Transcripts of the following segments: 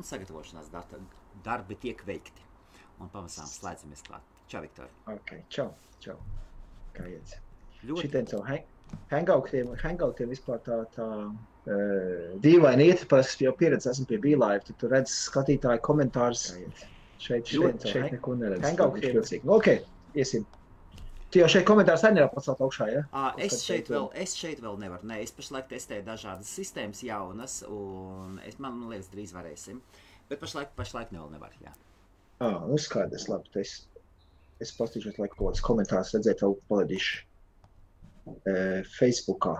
un sagatavošanās data, darbi tiek veikti. Un pamazām slēdzamies klāt. Čau, Viktor! Ok, čau, čau. Kā iet? Ļoti Šitiem caur hang- hangoutiem, hangoutiem vispār tā, tā uh, dīvaini iet, parasti jau pieredze esmu pie bīlāja, tad tu redz skatītāju komentārus. Šeit, šeit, šeit šeit neko neredz. hangoutiem. Nu, ok, iesim. Tu jau šeit komentārus arī nevar pacelt augšā, ja? À, es, šeit vēl, es šeit vēl nevaru. Nē, es pašlaik testēju dažādas sistēmas, jaunas, un es, man liekas, drīz varēsim. Bet pašlaik, pašlaik vēl nevar. Jā. Ah, nu skaidrs, labi. Es, es paskatīšos, lai kaut kāds komentārs redzētu, vēl paladīšu. E, Facebookā.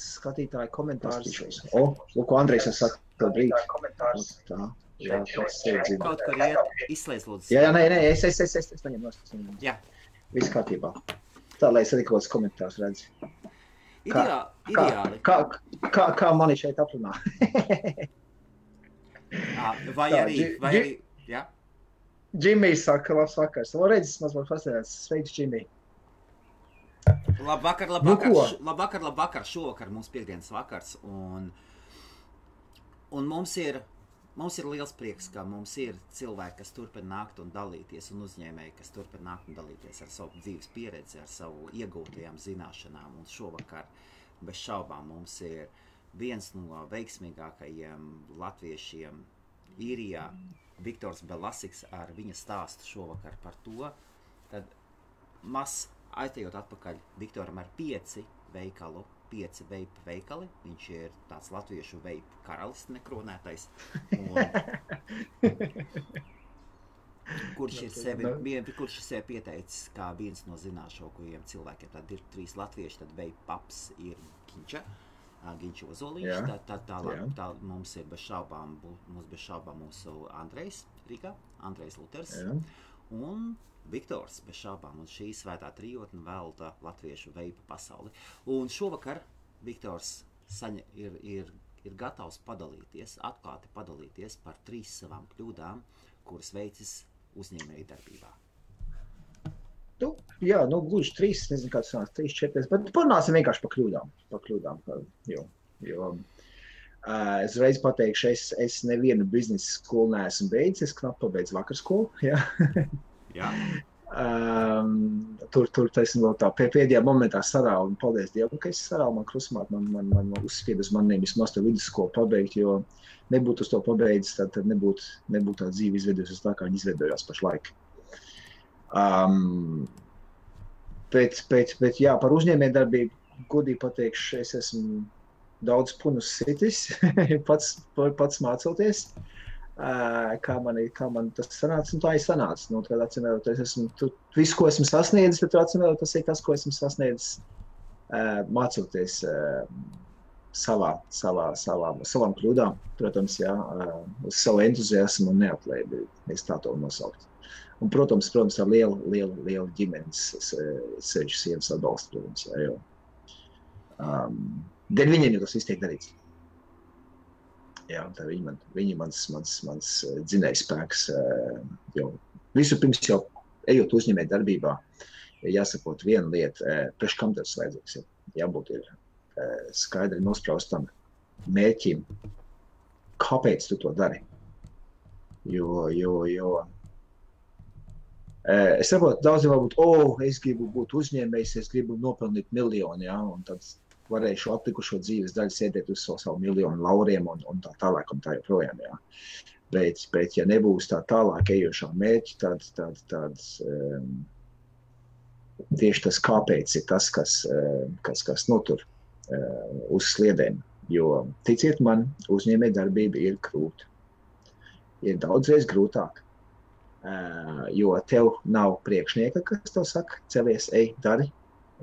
Skatītāji komentārus. O, lūk, Andrejs jau saka, ka brīdī. Tā, jā, tas ir dzirdams. Kaut kur iet, izslēdz lūdzu. Jā, jā, nē, nē, es, es, es, es, es es neņemu nost. Jā. Viss kārtībā. Tā, lai es arī kaut kāds komentārs redzu. Ideā, ideāli. Kā, kā, kā mani šeit aprunā? À, vai arī, vai arī, jā. Džimijs saka, labs vakars. Loredzis mazliet pastāstījās. Sveiks, Džimij. Labvakar, Nu, labvakar, š- labvakar, labvakar. Šovakar mums piekdienas vakars. Un, un mums, ir, mums ir liels prieks, ka mums ir cilvēki, kas turpina nākt un dalīties, un uzņēmēji, kas turpina nākt un dalīties ar savu dzīves pieredzi, ar savu iegūtajām zināšanām. Un šovakar bez šaubām mums ir viens no veiksmīgākajiem latviešiem īrijā. Viktors Belasiks ar viņa stāstu šovakar par to, kad Mas aizejot atpakaļ Viktoram ar pieci veikalu, pieci veipu veikali. Viņš ir tāds latviešu veipu karalis nekronētais. Un, kurš ir sevi, kurš ir sevi pieteicis kā viens no zināšākajiem cilvēkiem. Tad ir trīs latvieši, tad veipu paps ir Ginča. ā, Ginča Ozoliņš, tad tā, tālāk, tā mums ir bez šaubām, mums bez šaubām mūsu Andrejs Rīgā, Andrejs Luters. Jā. Un Viktors, bez šaubām, un šī svētā trijotne velta latviešu veipu pasauli. Un šovakar Viktors saņa, ir, ir, ir gatavs padalīties, atklāti padalīties par trīs savām kļūdām, kuras veicis uzņēmēju darbībā. Nu, jā, nu, gluži trīs, nezinu, kāds sanāks, trīs, četras, bet parunāsim vienkārši par kļūdām. Par kļūdām par, jo, jo, uh, es reiz pateikšu, es, es nevienu biznesa skolu neesmu beidzis, es knapi pabeidzu vakar skolu, jā. Um, tur tur tas vēl tā pē- pēdējā momentā sarāva, un paldies Dievam, ka es sarāvu, man krusmāt, man, man, man, man uzspied uz maniem vismaz to vidusskolu pabeigt, jo nebūtu to pabeidzis, tad, tad nebūtu, nebūtu tā dzīve izveidojusies tā, kā viņa izveidojās pašlaik. Um, bet, bet, bet, jā, par uzņēmējdarbību, godīgi pateikšu, es esmu daudz punus sitis, pats, pats mācoties. Uh, kā, man, kā man tas sanāca, un tā ir sanāca. Nu, tad, acīm redzot, es esmu, tu, visu, ko esmu sasniedzis, tad, acīm redzot, tas ir tas, ko esmu sasniedzis uh, mācoties uh, savā, savā, savā, savām kļūdām. Protams, jā, uh, uz savu entuziasmu un neatlēbi, es tā to nosaukt. Un, protams, protams, ar lielu, lielu, lielu ģimenes sevišķu sievas atbalstu, protams, jā, jo. Um, dēļ viņiem jau tas viss tiek darīts. Jā, viņi man, viņi mans, mans, mans eh, dzinējs spēks, eh, jo visu pirms jau ejot uzņēmē darbībā, jāsaprot viena lieta, eh, priekš kam tas vajadzīgs, jābūt ir skaidri nospraustam mērķim, kāpēc tu to dari. Jo, jo, jo es saprotu, daudzi varbūt, oh, es gribu būt uzņēmējs, es gribu nopelnīt miljonu, jā, un tad varēšu atlikušo dzīves daļu sēdēt uz savu, savu miljonu lauriem un, un tā tālāk un tā joprojām. Jā. Bet, bet, ja nebūs tā tālāk ejošā mērķa, tad, tad, tad um, tieši tas kāpēc ir tas, kas, um, kas, kas notur uh, uz sliedēm. Jo, ticiet man, uzņēmē darbība ir grūta. Ir daudzreiz grūtāk. Uh, jo tev nav priekšnieka, kas tev saka, celies, ej, dari,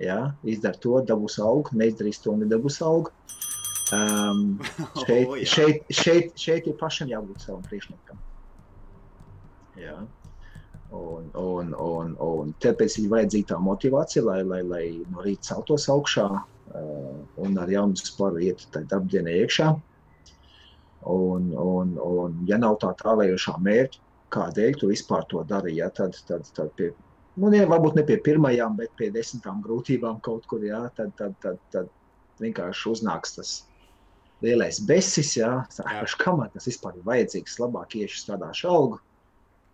Jā, izdara to, dabūs augu, neizdarīs to, nedabūs augu. Um, šeit, O, jā. šeit, šeit, šeit ir pašam jābūt savam priekšniekam. Jā. Un, un, un, un tāpēc ir vajadzīga tā motivācija, lai, lai, lai no rīta celtos augšā uh, un ar jaunu spāru iet tajā darbdienā iekšā. Un, un, un, ja nav tā tālējošā mērķa, kādēļ tu vispār to dari, ja, tad, tad, tad pie nu, ne, varbūt ne pie pirmajām, bet pie desmitām grūtībām kaut kur, jā, tad, tad, tad, tad vienkārši uznāks tas lielais besis, jā, sākuši, kam man tas vispār ir vajadzīgs, labāk iešu strādāšu algu,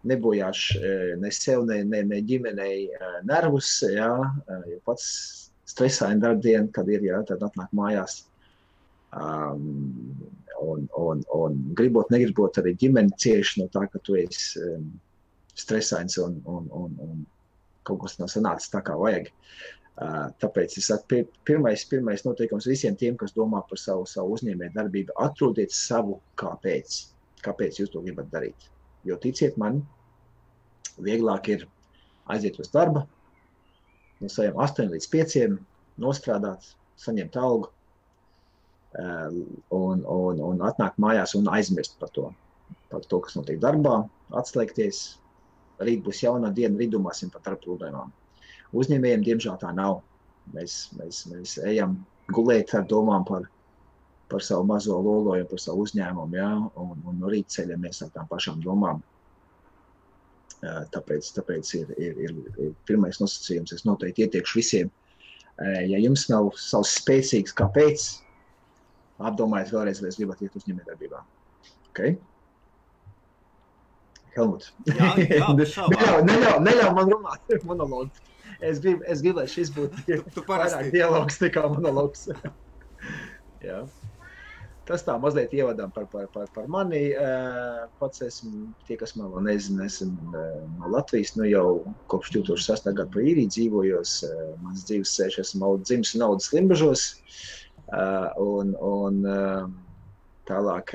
nebojāšu ne sev, ne, ne, ne ģimenei nervus, jā, jo pats stresaini darbdiena, kad ir, jā, tad atnāk mājās. Um, un, un, un gribot, negribot, arī ģimene cieši no tā, ka tu esi um, stresains un, un, un, un kaut kas nav sanācis tā, kā vajag. Tāpēc es saku, pirmais, pirmais noteikums visiem tiem, kas domā par savu, savu uzņēmēju darbību, atrodiet savu kāpēc. Kāpēc jūs to gribat darīt? Jo ticiet man, vieglāk ir aiziet uz darbu, no saviem 8 līdz 5, nostrādāt, saņemt algu un, un, un atnākt mājās un aizmirst par to, par to, kas notiek darbā, atslēgties. Rīt būs jauna diena, rīt domāsim par darba problēmām. Uzņēmējiem, diemžēl, tā nav. Mēs, mēs, mēs ejam gulēt ar domām par, par savu mazo lolojumu, par savu uzņēmumu, ja? un, un no rīta ceļamies ar tām pašām domām. Tāpēc, tāpēc ir, ir, ir, ir pirmais nosacījums. Es noteikti ieteikšu visiem, ja jums nav savs spēcīgs kāpēc, apdomājiet vēlreiz, vai es gribētu iet uzņēmējdarbībā. Okay? Helmut. Jā, jā, neļauj, neļauj, neļauj man runāt monologu. Es gribu, es gribu lai šis būtu tu, tu vairāk dialogs nekā monologs. jā. Tas tā mazliet ievadām par, par, par, par mani. Pats esmu, tie, kas man vēl nezina, esmu no Latvijas, nu jau kopš 2006. gada pa īriju dzīvojos. Mans dzīves ceļš esmu dzimis un audzis Limbažos. Un, un tālāk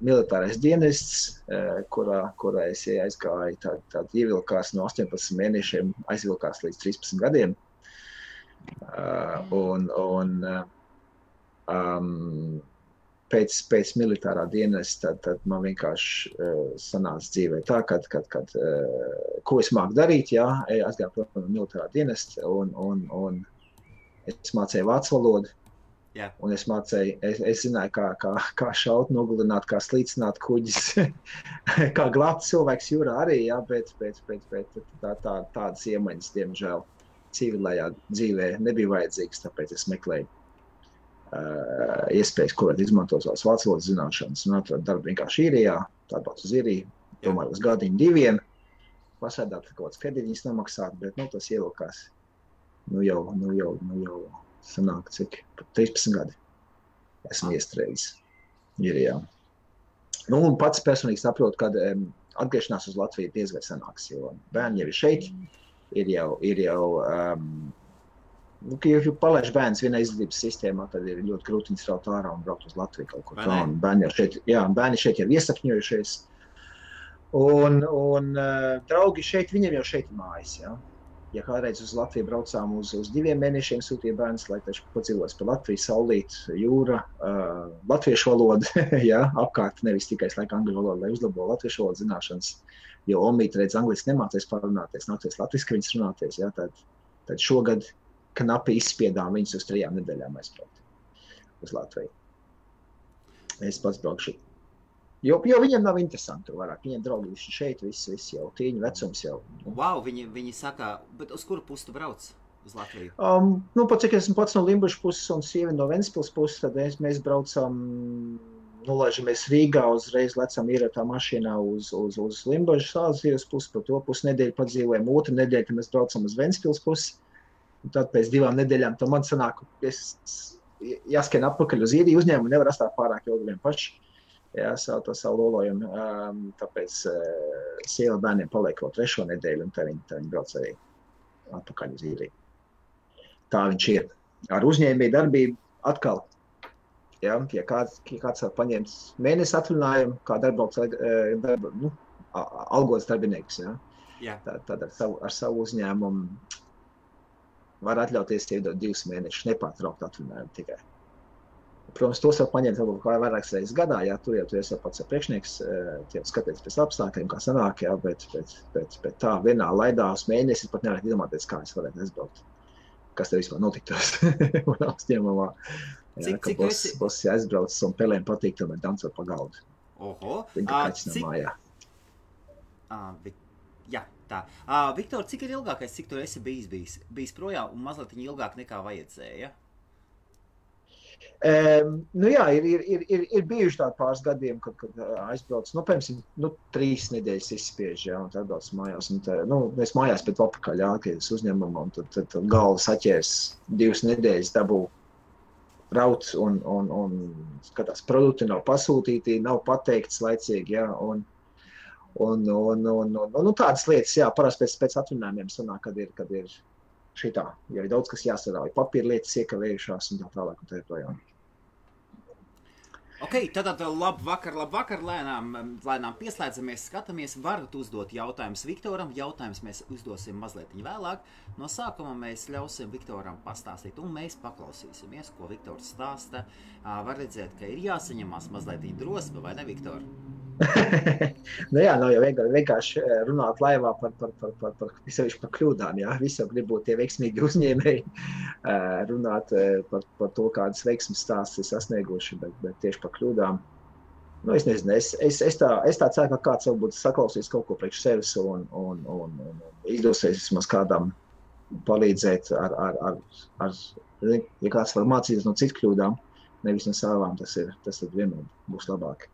militārais dienests, kurā, kurā es aizgāju, tā, tā ievilkās no 18 mēnešiem, aizvilkās līdz 13 gadiem. Un, un um, pēc, pēc militārā dienesta, tad, tad man vienkārši uh, sanāca dzīvē tā, ka, kad, kad, uh, ko es māku darīt, jā, aizgāju prom no militārā dienesta un, un, un es mācīju vācu valodu. Yeah. Un es mācīju, es, es zināju, kā, kā, kā šaut, nogalināt, kā slīcināt kuģis, kā glābt cilvēks jūrā arī, jā, bet, bet, bet, bet tā, tā, tādas iemaņas, diemžēl, civilējā dzīvē nebija vajadzīgas, tāpēc es meklēju uh, iespējas, ko varētu izmantot savas vācu valodas zināšanas. Un atradu darbu vienkārši īrijā, tāpat uz īriju, domāju, uz gadiņu diviem. Pasēdāt kaut kāds kredītiņas nemaksāt, bet nu, tas ievilkās. Nu jau, nu jau, nu jau sanāk, cik 13 gadi esmu iestrēdzis īrijā. Nu, un pats personīgi saprotu, ka um, atgriešanās uz Latviju diezgan sanāks, jo bērni jau ir šeit, ir jau, ir jau um, Nu, ja jūs palaidat bērnu vienā izglītības sistēmā, tad ir ļoti grūti viņus raut ārā un braukt uz Latviju kaut kur tādu. Bērni jau šeit, jā, bērni šeit ir iesakņojušies. Un, un uh, draugi šeit, viņiem jau šeit ir mājas. Ja, ja kādreiz uz Latviju braucām uz, uz diviem mēnešiem, sūtīja bērns, lai taču padzīvots pa Latviju, saulīt, jūra, uh, latviešu valoda, ja, apkārt, nevis tikai slēgt angļu valodu, lai uzlabo latviešu valodas zināšanas. Jo Omīte redz, angliski nemācīs parunāties, nāksies latviski viņas runāties. Ja, tad, tad šogad knapi izspiedām viņus uz trijām nedēļām aizbraukt uz Latviju. Es pats braukšu. Jo, jo viņiem nav interesanti. Vairāk. Viņiem draugi visi šeit, visi, visi jau tīņi vecums jau. Nu. Wow, viņi, viņi saka, bet uz kuru pusi tu brauc? Um, nu, pat cik esmu pats no Limbuša puses un sievi no Ventspils puses, tad mēs, mēs braucam, nolaižamies Rīgā, uzreiz lecam ieratā mašīnā uz, uz, uz Limbuša sāles ieras pusi, pa to pusnedēļu padzīvojam. Otru nedēļu, tad mēs braucam uz Ventspils pusi. Un tad pēc divām nedēļām tam man sanāk, es jāskan atpakaļ uz īriju uzņēmumu, nevar atstāt pārāk ilgi vien paši. Jā, savu to savu lolojumu. Um, tāpēc uh, sieva bērniem paliek vēl trešo nedēļu, un tā viņi, tā viņi brauc arī atpakaļ uz īriju. Tā viņš ir. Ar uzņēmēju darbību atkal. Ja, ja kāds, ja kāds var paņemt mēnesi atvaļinājumu, kā darbs, darba, nu, algots darbinieks, ja, Jā. tad, tad ar, savu, ar savu uzņēmumu var atļauties iedot divus mēnešus nepārtraukt atvaļinājumu tikai. Protams, tos var paņemt varbūt vairākas reizes gadā, ja tur jau tu esi pats priekšnieks, jau skaties pēc apstākļiem, kā sanāk, jā, bet, bet, bet, bet tā vienā laidā uz mēnesi pat nevar iedomāties, kā es varētu aizbraukt. Kas te vispār notiktos manā uzņēmumā. Jā, Cik- cik boss, esi- boss ir aizbraucis un pelēm patīk, tomēr dancot pa galdu. Oho, Viņa Ā, kaķis no cik- mājā. Ā, vi- Jā, tā. Uh, Viktor, cik ir ilgākais, cik tu esi bijis, bijis, bijis projām un mazliet ilgāk nekā vajadzēja? Um, nu jā, ir, ir, ir, ir, ir bijuši tādi pāris gadiem, kad, kad aizbraucu, nu, piemēram, nu, trīs nedēļas izspiež, jā, un tad atbrauc mājās. Un tā, nu, es mājās pēc apakaļ ākies uzņemam, un tad, tad, tad galva saķērs divas nedēļas dabū rauts, un, un, un skatās, produkti nav pasūtīti, nav pateikts laicīgi, jā, un, un, un, un, un, un, un tādas lietas, jā, parasti pēc, pēc atvinājumiem sanāk, kad ir, kad ir šitā, ja ir daudz kas jāsarauj, papīra lietas iekavējušās un tā tālāk un tā joprojām. Ok, tad labi vakar, labi vakar, lēnām, lēnām pieslēdzamies, skatāmies, varat uzdot jautājumus Viktoram. Jautājumus mēs uzdosim mazliet vēlāk. No sākuma mēs ļausim Viktoram pastāstīt, un mēs paklausīsimies, ko Viktors stāsta. Var redzēt, ka ir jāsaņemās mazliet drosme, vai ne, Viktor? nu jā, nav jau vienkārši, vienkārši runāt laivā par, par, par, par, par, par, par kļūdām. Jā. Visi jau grib būt tie veiksmīgi uzņēmēji, runāt par, par to, kādas veiksmes stāstus ir sasnieguši, bet, bet tieši par kļūdām. Nu, es nezinu, es, es, es, tā, es tā ceru, ka kāds varbūt saklausīs kaut ko priekš sevis un, un, un, un izdosies vismaz kādam palīdzēt ar, ar, ar, ar, ja kāds var mācīties no citu kļūdām, nevis no savām, tas ir, tas vienmēr būs labāk.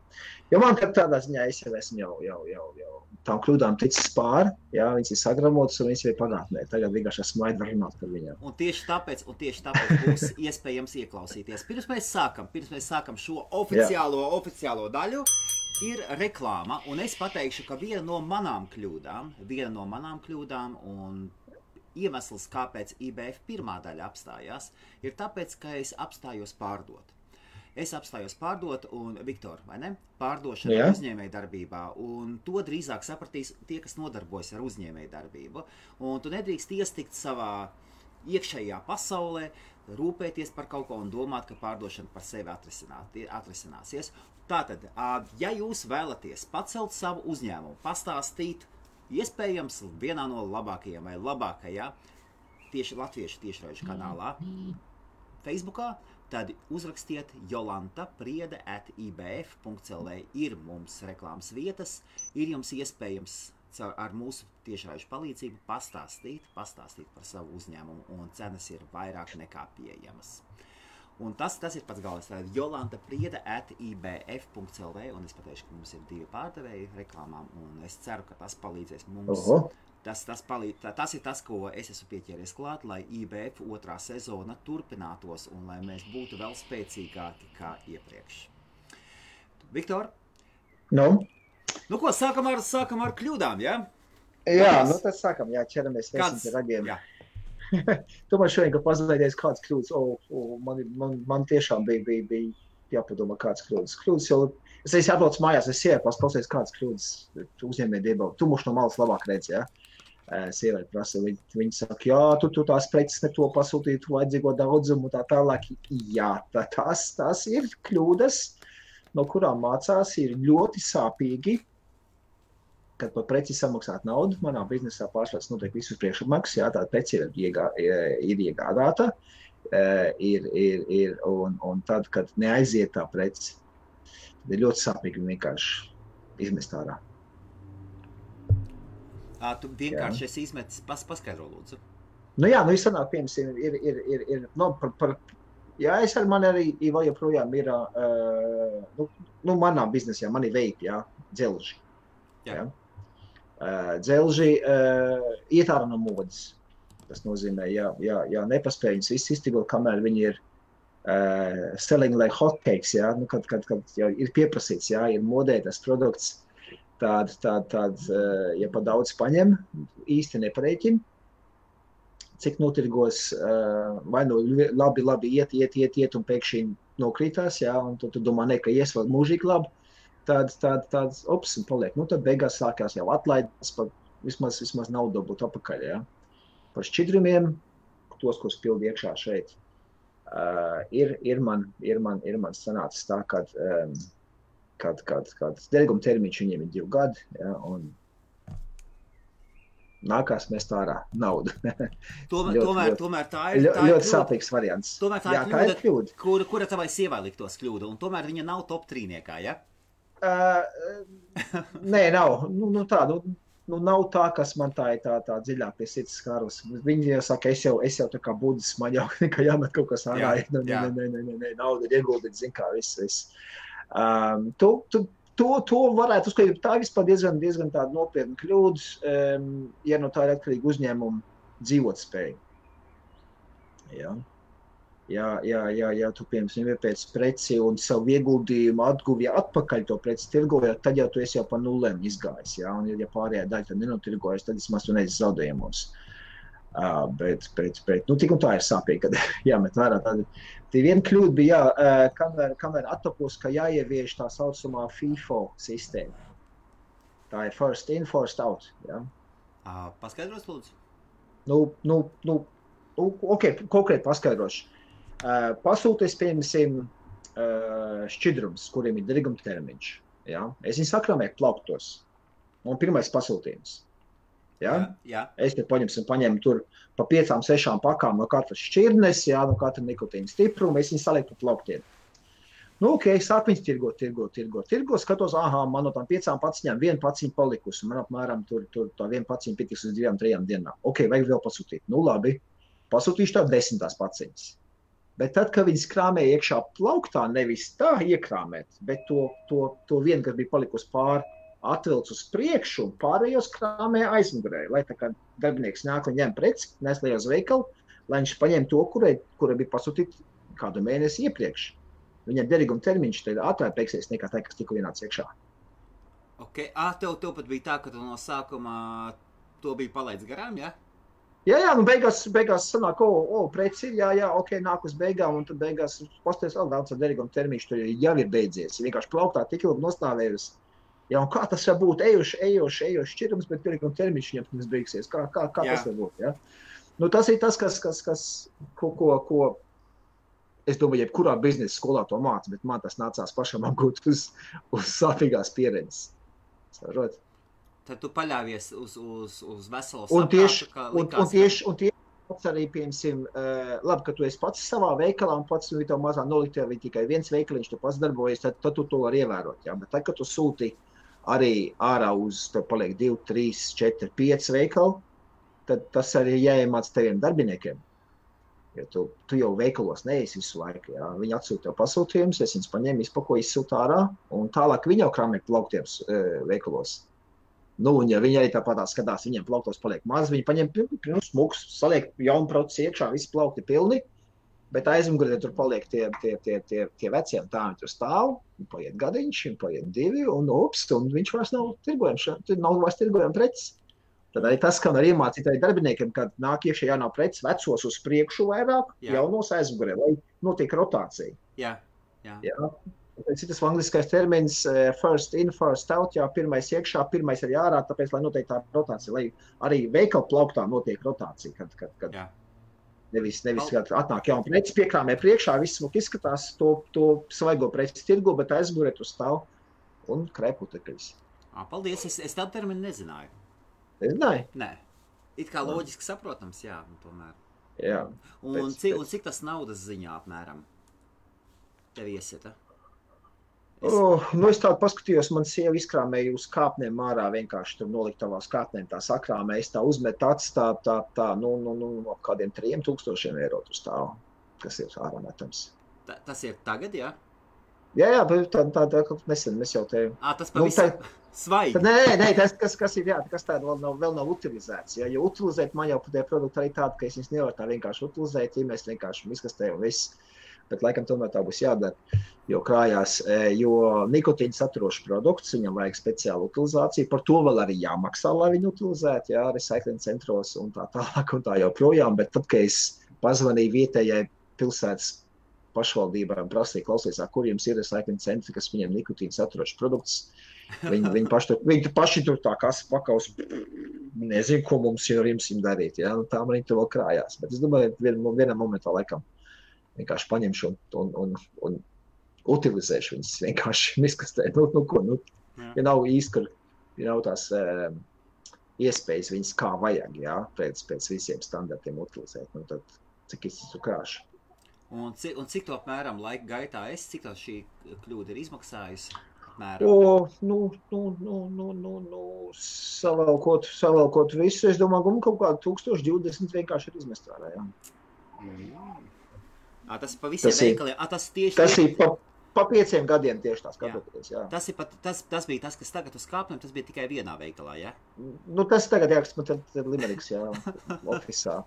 Jo man tādā ziņā es jau esmu jau, jau, jau, jau tām kļūdām ticis pāri, jā, viņas ir sagramotas un viņas ir pagātnē. Tagad vienkārši esmu var runāt par viņām. Un tieši tāpēc, un tieši tāpēc būs iespējams ieklausīties. Pirms mēs sākam, pirms mēs sākam šo oficiālo, jā. oficiālo daļu, ir reklāma, un es pateikšu, ka viena no manām kļūdām, viena no manām kļūdām, un iemesls, kāpēc IBF pirmā daļa apstājās, ir tāpēc, ka es apstājos pārdot es apstājos pārdot, un Viktor, vai ne? Pārdošana yeah. uzņēmēja darbībā, un to drīzāk sapratīs tie, kas nodarbojas ar uzņēmēju darbību. Un tu nedrīkst iestikt savā iekšējā pasaulē, rūpēties par kaut ko un domāt, ka pārdošana par sevi atrisināsies. Tātad, ja jūs vēlaties pacelt savu uzņēmumu, pastāstīt, iespējams, vienā no labākajiem vai labākajā tieši latviešu tiešraidžu kanālā, Facebookā, tad uzrakstiet Jolanta Priede at IBF.CLV. Ir mums reklāmas vietas, ir jums iespējams ar mūsu tiešraižu palīdzību pastāstīt, pastāstīt par savu uzņēmumu, un cenas ir vairāk nekā pieejamas. Un tas, tas ir pats galvenais. Tā ir Jolanta Priede at IBF.CLV, un es pateikšu, ka mums ir divi pārdevēji reklāmām, un es ceru, ka tas palīdzēs mums. Oho Tas, tas, palīd, tas ir tas, ko es esmu pieķēries klāt, lai IBF otrā sezona turpinātos un lai mēs būtu vēl spēcīgāki kā iepriekš. Viktor? Nu? Nu, ko sākam ar, sākam ar kļūdām, ja? Jā, Kādas? nu tad sākam, jā, ķeramies pie ragiem. Jā. tu man šodien, ka pazudējies kāds kļūdas, o, o, man, man, man tiešām bija, bija, bija jāpadomā kāds kļūdas. Kļūdas jau, es atbraucis mājās, es paskausies kāds kļūdas uzņēmē diebā. Tu muš no malas labāk redzi. Ja? Sieviete prasa, viņa, viņa saka, jā, tu, tu tās preces ne to pasūtīji, tu vajadzīgo daudzumu, tā tālāk. Jā, tā, tās, tās ir kļūdas, no kurām mācās, ir ļoti sāpīgi. Kad par preci samaksāt naudu, manā biznesā pārsvarā notiek visus priekšmaksas, jā, tā preci ir, iegā, ir iegādāta, ir, ir, ir, un, un tad, kad neaiziet tā preci, tad ir ļoti sāpīgi vienkārši izmest ārā. À, tu vienkārši esi izmetis, pas, paskaidro, lūdzu. Nu, jā, nu, ir sanāk, piemēram, ir, ir, ir, ir nu, par, par, jā, es ar mani arī vēl joprojām ir, uh, nu, nu, manā biznesā, man ir veipi, jā, dzelži. Jā. Jā. Uh, dzelži uh, iet ārā no modas. Tas nozīmē, ja, ja, ja nepaspēj viņus visus iztigot, kamēr viņi ir uh, selling like hotcakes, jā, nu, kad, kad, kad jau ir pieprasīts, jā, ir modē tas produkts, tāda, tāda, tāda eh, ja pa daudz paņem, īsti neparēķina. Cik notirgos, eh, vai nu labi, labi iet, iet, iet, iet un pēkšņi nokrītās, jā, un tu, tu domā, ne, ka ies vēl mūžīgi labi, tāds, tāds, tāds, ops, un paliek. Nu, tad beigās sākās jau atlaides, pa, vismaz, vismaz nav dabūt apakaļ, jā. Par šķidrumiem, tos, ko spildi iekšā šeit, uh, ir, ir man, ir man, ir man sanācis tā, ka um, kad, kad, kad derīguma termiņš viņiem ir divi gadi. Ja, Nākās mest ārā naudu. tomēr, ļoti, tomēr, ļoti, tomēr tā ir. Tā ļoti ir sāpīgs variants. Tomēr tā, Jā, ir, kļūda, tā ir kļūda. Kura, kura tavai sievai liktos kļūda, un tomēr viņa nav top trīniekā, ja? Uh, nē, nav. Nu, nu tā, nu, nu, nav tā, kas man tā ir tā, tā dziļāk pie sirds skārus. Viņi jau saka, es jau, es jau tā kā budis, man jau nekā jāmet kaut kas ārā. Nē, nē, nē, nē, nē, nē, nauda ir ieguldīta, zin kā viss. viss. Um, tu, tu, to, to varētu uzskatīt, tā vispār diezgan, diezgan tāda nopietna kļūda, um, ja no tā ir atkarīga uzņēmuma dzīvotspēja. Ja. Ja, ja, ja, ja tu, piemēram, iepērci preci un savu ieguldījumu atguvi atpakaļ to preci tirgoja, tad jau tu esi jau pa nulēm izgājis. Ja, un, ja pārējā daļa tad nenotirgojas, tad vismaz tu neesi zaudējumos. Uh, bet, bet, bet nu, tik un tā ir sāpīgi, kad jāmet vērā. Tad, tā viena kļūda bija, jā, uh, kamēr, kamēr attapos, ka jāievieš tā saucamā FIFO sistēma. Tā ir first in, first out. Ja? Uh, paskaidros, lūdzu. Nu, nu, nu, nu, ok, konkrēti paskaidrošu. Uh, pasūties, piemēram, uh, šķidrums, kuriem ir derīguma termiņš. Ja? Es viņu sakrāmēju plauktos. Un pirmais pasūtījums. Ja? Jā, jā. Es te paņemsim, paņemu tur pa piecām, sešām pakām no katras šķirnes, jā, no katra nikotīna stipruma. Es viņu salieku pa plauktiem. Nu, ok, sāk viņus tirgot, tirgot, tirgot. tirgot skatos, ah, man no tām piecām paciņām viena paciņa palikusi. Man apmēram tur, tur tā viena paciņa pietiks uz divām, trijām dienām. Ok, vajag vēl pasūtīt. Nu, labi, pasūtīšu tā desmitās paciņas. Bet tad, kad viņas krāmēja iekšā plauktā, nevis tā iekrāmēt, bet to, to, to vienu, kas bija palikusi pāri, atvilcis uz priekšu un pārējos krāmēja aizmugurē. Lai tā kā darbinieks nāk un ņem preci, nes lai uz veikalu, lai viņš paņem to, kurai, kurai bija pasūtīta kādu mēnesi iepriekš. Viņam derīguma termiņš ir ātrāk beigsies nekā tā, kas tikko ienāca iekšā. Okay. Ah, tev, tev pat bija tā, ka tu no sākuma to bija palaidis garām, ja? Jā, jā, nu beigās, beigās sanāk, o, oh, oh, preci ir, jā, jā, ok, nāk uz beigām, un tad beigās pasties vēl daudz ar derīgumu termiņš, tur jau ir beidzies. Vienkārši plauktā tik ilgi nostāvējusi. Un kā tas var būt ejuši, ejuši, ejuši šķirums, bet derīguma termiņš viņam pirms beigsies. Kā, kā, kā jā. tas var būt, jā? Nu, tas ir tas, kas, kas, kas ko, ko, ko es domāju, jebkurā biznesa skolā to māca, bet man tas nācās pašam apgūt uz, uz sāpīgās pieredzes. Sarot? tad tu paļāvies uz, uz, uz veselu un tieši, saprātu, un, un tieši, un tieši pats arī, piemēram, uh, labi, ka tu esi pats savā veikalā un pats nu, tev mazā noliktē, vai tikai viens veikaliņš, tu pats darbojies, tad, tad tu to vari ievērot. Jā. Bet tad, kad tu sūti arī ārā uz, tev paliek 2, 3, 4, 5 veikali, tad tas arī jāiemāc teviem darbiniekiem. Ja tu, tu jau veikalos neesi visu laiku. Jā. Viņi atsūta tev pasūtījumus, es viņus paņēmu, izpakoju, izsūtu ārā, un tālāk viņi jau krāmē plauktiem uh, veikalos. Nu, un, ja viņi arī tāpat skatās, viņiem plauktos paliek maz, viņi paņem smukus, saliek jaunu procesu iekšā, visi plaukti pilni. Bet aizmugurē tur paliek tie, tie, tie, tie, tie vecie, tā viņi tur stāv. Paiet gadiņš, paiet divi, un ups, un viņš vairs nav tirgojams, nav vairs tirgojams preces. Tad arī tas, ka var iemācīt arī darbiniekiem, kad nāk iekšā jaunā prece, vecos uz priekšu vairāk, Jā. jaunos aizmugurē, lai notiek rotācija. Jā. Jā. Jā. Citas angliskais termins, uh, first in, first out, jā, pirmais iekšā, pirmais arī ārā, tāpēc, lai notiek tā rotācija, lai arī veikalu plauktā notiek rotācija, kad, kad, kad jā. Nevis, nevis kad atnāk jauna preci piekrāmē priekšā, viss smuk izskatās, to, to svaigo preci tirgo, bet aizmugurē tu stāv un kreputekļus. Paldies, es, es tādu terminu nezināju. Nezināju? Nē. It kā loģiski saprotams, jā, nu tomēr. Jā. Un, pēc, cik, pēc... un cik tas naudas ziņā apmēram tev iesieta? Es... Oh, nu es tādu paskatījos, man sieva izkrāmēja uz kāpnēm ārā, vienkārši tur noliktavās kāpnēm tā sakrāmē. Es tā uzmetu acis tā, tā, tā, nu, nu, nu, no kādiem trim tūkstošiem eiro tur stāv, kas ir ārā metams. Ta, tas ir tagad, jā? Jā, jā, bet tā, tā, tā, tā nesen mēs jau te... Ā, tas pavisam nu, tā, svaigi. Nē, nē, tas, kas, kas ir, jā, kas tāda vēl nav, vēl nav utilizēts. Ja, ja utilizēt, man jau tie produkti arī tādi, ka es viņus nevaru tā vienkārši utilizēt, ja mēs vienkārši izkastē un viss bet laikam tomēr tā būs jādara. Jo krājās, e, jo nikotīna saturošs produkts, viņam vajag speciālu utilizāciju. Par to vēl arī jāmaksā, lai viņu utilizētu, jā, recycling centros un tā tālāk un tā joprojām. Bet tad, kad es pazvanīju vietējai pilsētas pašvaldībai un prasīju, klausies, kur jums ir recycling centri, kas viņiem nikotīna saturošs produkts. Viņi, viņi, paši tur, viņi paši tur tā kā pakaus, nezinu, ko mums ir jums darīt. Ja? Nu, tā man viņi tur vēl krājās. Bet es domāju, vien, vienā momentā laikam vienkārši paņemšu un, un, un, un utilizēšu viņas vienkārši miskastē. Nu, nu, ko, nu, ja nav īsti, ja nav tās um, iespējas viņas kā vajag, jā, pēc, pēc visiem standartiem utilizēt, nu, tad cik es esmu krāšu. Un cik, un cik to apmēram laika gaitā es, cik tā šī kļūda ir izmaksājusi? apmēram? O, nu, nu, nu, nu, nu, nu, savalkot, savalkot visu, es domāju, ka kaut kādu 1020 vienkārši ir izmest ārā. Jā. Mm. À, tas ir pa visiem Tas ir- veikaliem. À, tas tieši Tas ir pa, pa pieciem gadiem tieši tā skatoties. Jā. Tas, ir pat, tas, tas bija tas, kas tagad uz kāpnēm, tas bija tikai vienā veikalā. Ja? Nu, tas tagad jāraksta man tad, tad Limeriks, jā, ofisā.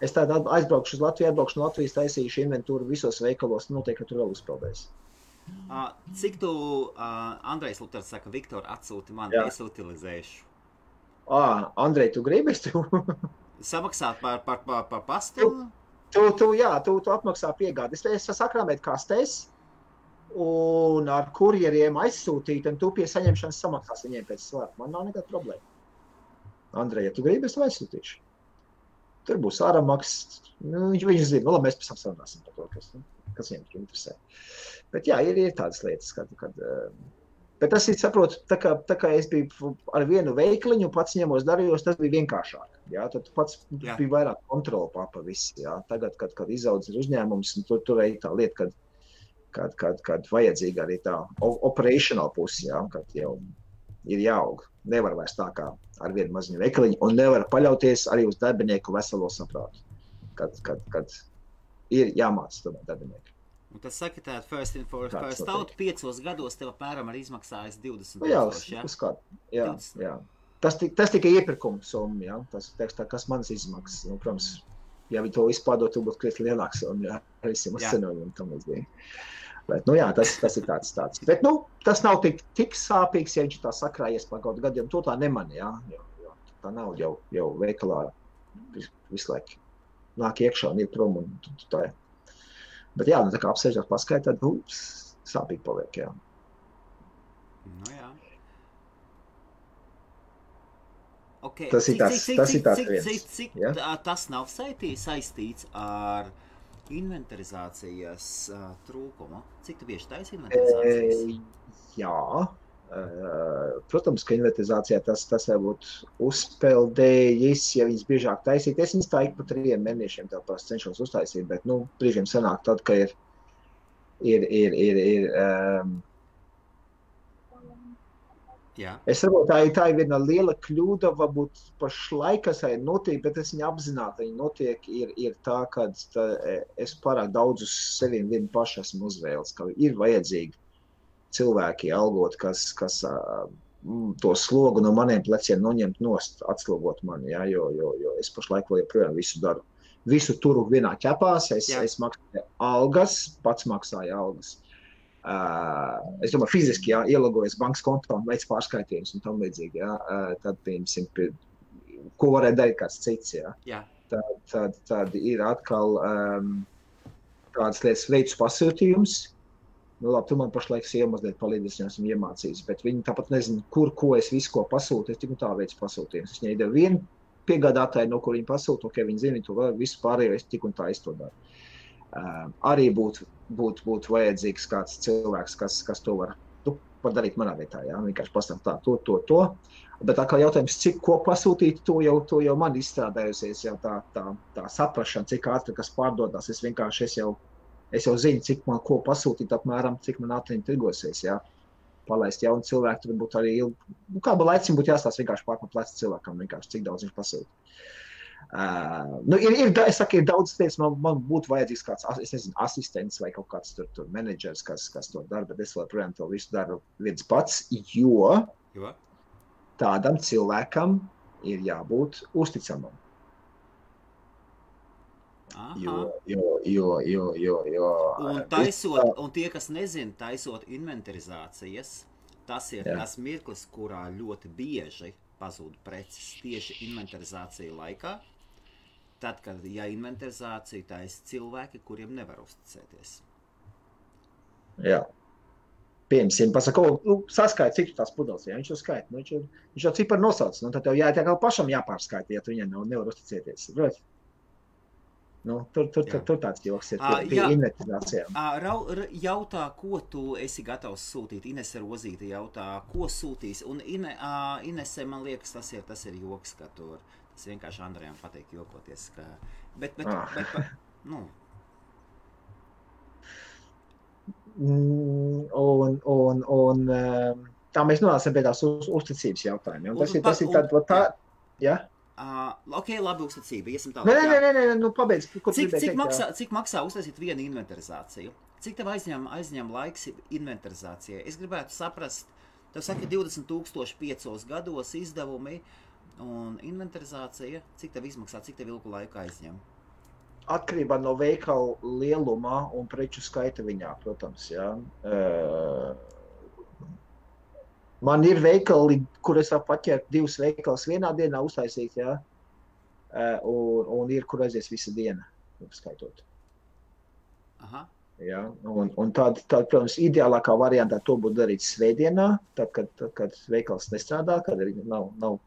Es tādā aizbraukšu uz Latviju, atbraukšu no Latvijas, taisīšu inventūru visos veikalos, noteikti, ka tur vēl uzpeldēs. Cik tu, uh, Andrejs Luters saka, Viktor, atsūti man, Jā. es utilizēšu. Ā, Andrej, tu gribi, Samaksāt par, par, par, par pastu? tu, tu, jā, tu, tu apmaksā piegādi. Es, sakrāmēt kastēs, un ar kurjeriem aizsūtīt, un tu pie saņemšanas samaksās viņiem pēc svārta. Man nav nekāda problēma. Andrej, ja tu gribi, es tev aizsūtīšu. Tur būs āramaksas. Nu, viņš, viņš zina, nu, labi, mēs pēc tam sarunāsim par to, kas, nu, kas viņam tur interesē. Bet jā, ir, ir tādas lietas, kad, kad uh, Bet tas ir, saprotu, tā kā, tā kā es biju ar vienu veikliņu, pats ņemos, darījos, tas bija vienkāršāk. Jā, tad tu pats Jā. bija vairāk kontrola pār pa visu. Jā. Tagad, kad, kad izaudz ir uzņēmums, nu, tur, tur ir tā lieta, kad, kad, kad, kad vajadzīga arī tā o- operational puse, jā, kad jau ir jāaug. Nevar vairs tā kā ar vienu maziņu veikliņu, un nevar paļauties arī uz darbinieku veselo saprātu. Kad, kad, kad ir jāmācās tomēr darbinieki. Un tas saka, tā first in for first out piecos gados tev apmēram ir izmaksājis 20 Nu, jā, kādu. Jā, 20. jā. Tas, tas tikai iepirkuma summa, jā. Tas, teiks, tā, kas manas izmaksas. Nu, protams, ja viņi to izpārdot, tad būtu krietni lielāks un jā, ar visiem uzcenojumiem tam līdzīgi. Bet, nu, jā, tas, tas ir tāds, tāds. Bet, nu, tas nav tik, tik sāpīgs, ja viņš tā sakrājies par kaut gadiem. To tā nemani, jā. Jo, jo tā nauda jau, jau veikalā vis- visu laiku nāk iekšā un iet prom. Un, tu- tu tā, bet, jā, nu, tā kā apsēžot paskaitāt, nu, sāpīgi paliek, jā. Nu, jā. Okay. Tas ir tas- tas ir tas cik, viens, cik, cik ja? tā, tas nav saitī, saistīts ar inventarizācijas uh, trūkumu? Cik tu bieži taisi inventarizācijas? E, jā, e, protams, ka inventarizācijā tas, tas var būt uzpeldējis, ja viņas biežāk taisīt. Es viņas tā ik pa trījiem mēnešiem tā cenšos uztaisīt, bet, nu, brīžiem sanāk tad, ka ir, ir, ir, ir, ir um, Jā, Es saprotu, tā, ir- tā ir viena liela kļūda, varbūt pašlaik, kas arī notiek, bet es viņu apzināti viņa notiek. Ir, ir tā, ka e, es pārāk daudz uz sevi vienu pašu esmu uzvēlis, ka ir vajadzīgi cilvēki algot, kas, kas mm, to slogu no maniem pleciem noņemt nost, atslogot mani, ja, jo, jo, jo es pašlaik vēl joprojām visu daru. Visu turu vienā ķepās, es, Jā. es maksāju algas, pats maksāju algas. Es domāju, fiziski jā, ielogojas bankas kontā un veids pārskaitījumus un tam līdzīgi. Jā, tad, piemēram, pie- ko varētu darīt kāds cits. Jā. jā. Tad, tad, tad ir atkal um, tādas lietas, veids pasūtījums. Nu, labi, tu man pašlaik sieva mazliet palīdzi, es esmu iemācījis, bet viņi tāpat nezina, kur, ko es visu ko pasūtu. Es tikai tā veidu pasūtījumus. Es viņai devu vienu piegādātāju, no kur viņi pasūta, ok, viņi zina to visu pārējo, es tik un tā izdarīju. Uh, arī būtu būt, būt vajadzīgs kāds cilvēks, kas, kas to var nu, padarīt manā vietā. Jā, vienkārši pastāstīt tā, to, to, to. Bet kā jautājums, cik ko pasūtīt, to jau, to jau man izstrādājusies, jau tā, tā, tā saprašana, cik ātri kas pārdodas. Es vienkārši es jau, es jau zinu, cik man ko pasūtīt, apmēram, cik man ātri tirgosies. Jā. Palaist jaunu cilvēku, tad būtu arī ilgi. Nu, kāda laika viņam būtu jāstāsta vienkārši pār pa plecu cilvēkam, vienkārši cik daudz viņš pasūta. Uh, nu, ir, ir, es saku, ir daudz lietas, man, man būtu vajadzīgs kāds es nezinu, asistents vai kaut kāds tur, tur menedžers, kas, kas to dara, bet es joprojām to visu daru viens pats, jo Jo? tādam cilvēkam ir jābūt uzticamam. Aha. Jo, jo, jo, jo, jo, jo Un, taisot, un tie, kas nezina, taisot inventarizācijas, tas ir. Jā. tas mirklis, kurā ļoti bieži pazūd preces tieši inventarizācija laikā. Tad, kad ja inventarizācija taisa cilvēki, kuriem nevar uzticēties. Jā. Piemēram, pasakā, nu, saskaiti, cik tās pudeles, ja viņš jau skaita, nu, viņš jau, viņš jau ciparu nosauc, nu, tad tev jā, tā kā pašam jāpārskaita, ja tu viņam nav, nevar uzticēties. Protams. Nu, tur, tur, tur, tur tāds joks ir pie, pie jā. inventarizācijām. Rau, jautā, ko tu esi gatavs sūtīt. Inese Rozīte jautā, ko sūtīs. Un Ine, Inese, man liekas, tas ir, tas ir joks, ka tur tas vienkārši Andrejam pateikt jokoties. Ka, bet, bet, Ah. bet, bet, nu, un, un, un, tā mēs nonācām pie tās uz, uzticības jautājumiem. Tas ir tas, ir tāds, tā, ja? Uh, ok, labi, uzticība. Iesim Nē, tālāk. nē, jā. nē, nē, nē, nu pabeidz. Ko Cik, cik, teikt, jā? maksā, cik maksā uztaisīt vienu inventarizāciju? Cik tev aizņem, aizņem laiks inventarizācijai? Es gribētu saprast, tev saka 20,000 piecos gados izdevumi un inventarizācija. Cik tev izmaksā, cik tev ilgu laiku aizņem? Atkarībā no veikala lieluma un preču skaita viņā, protams. Jā. Man ir veikali, kur es varu paķert divus veikalus vienā dienā, uztaisīt, jā. Un, un ir, kur aizies visa diena, skaitot. Aha. Ja? Un, un tāda, tāda, protams, ideālākā variantā to būtu darīt svētdienā, tad, kad, tad, kad veikals nestrādā, kad arī nav, nav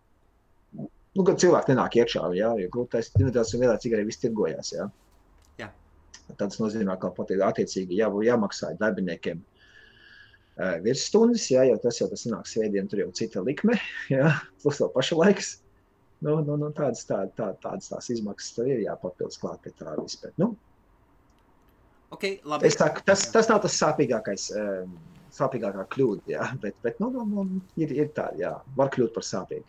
nu, kad cilvēki nenāk iekšā, ja? jo taisīt inventarizāciju vienā, cik arī viss tirgojās. Ja? Jā. Tas nozīmē, ka attiecīgi jā, jāmaksā darbiniekiem uh, virsstundas, ja? jo tas jau tas nāk svētdien, tur jau cita likme, ja? plus vēl paša laiks. Nu, nu, nu, tādas, tā, tā, tādas tās izmaksas tur ir jāpapildus klāt pie tā vispār. Nu, Ok, labi. Saku, tas, tas nav tas sāpīgākais, um, sāpīgākā kļūda, jā, bet, bet nu, nu, nu, ir, ir tā, jā, var kļūt par sāpīgu.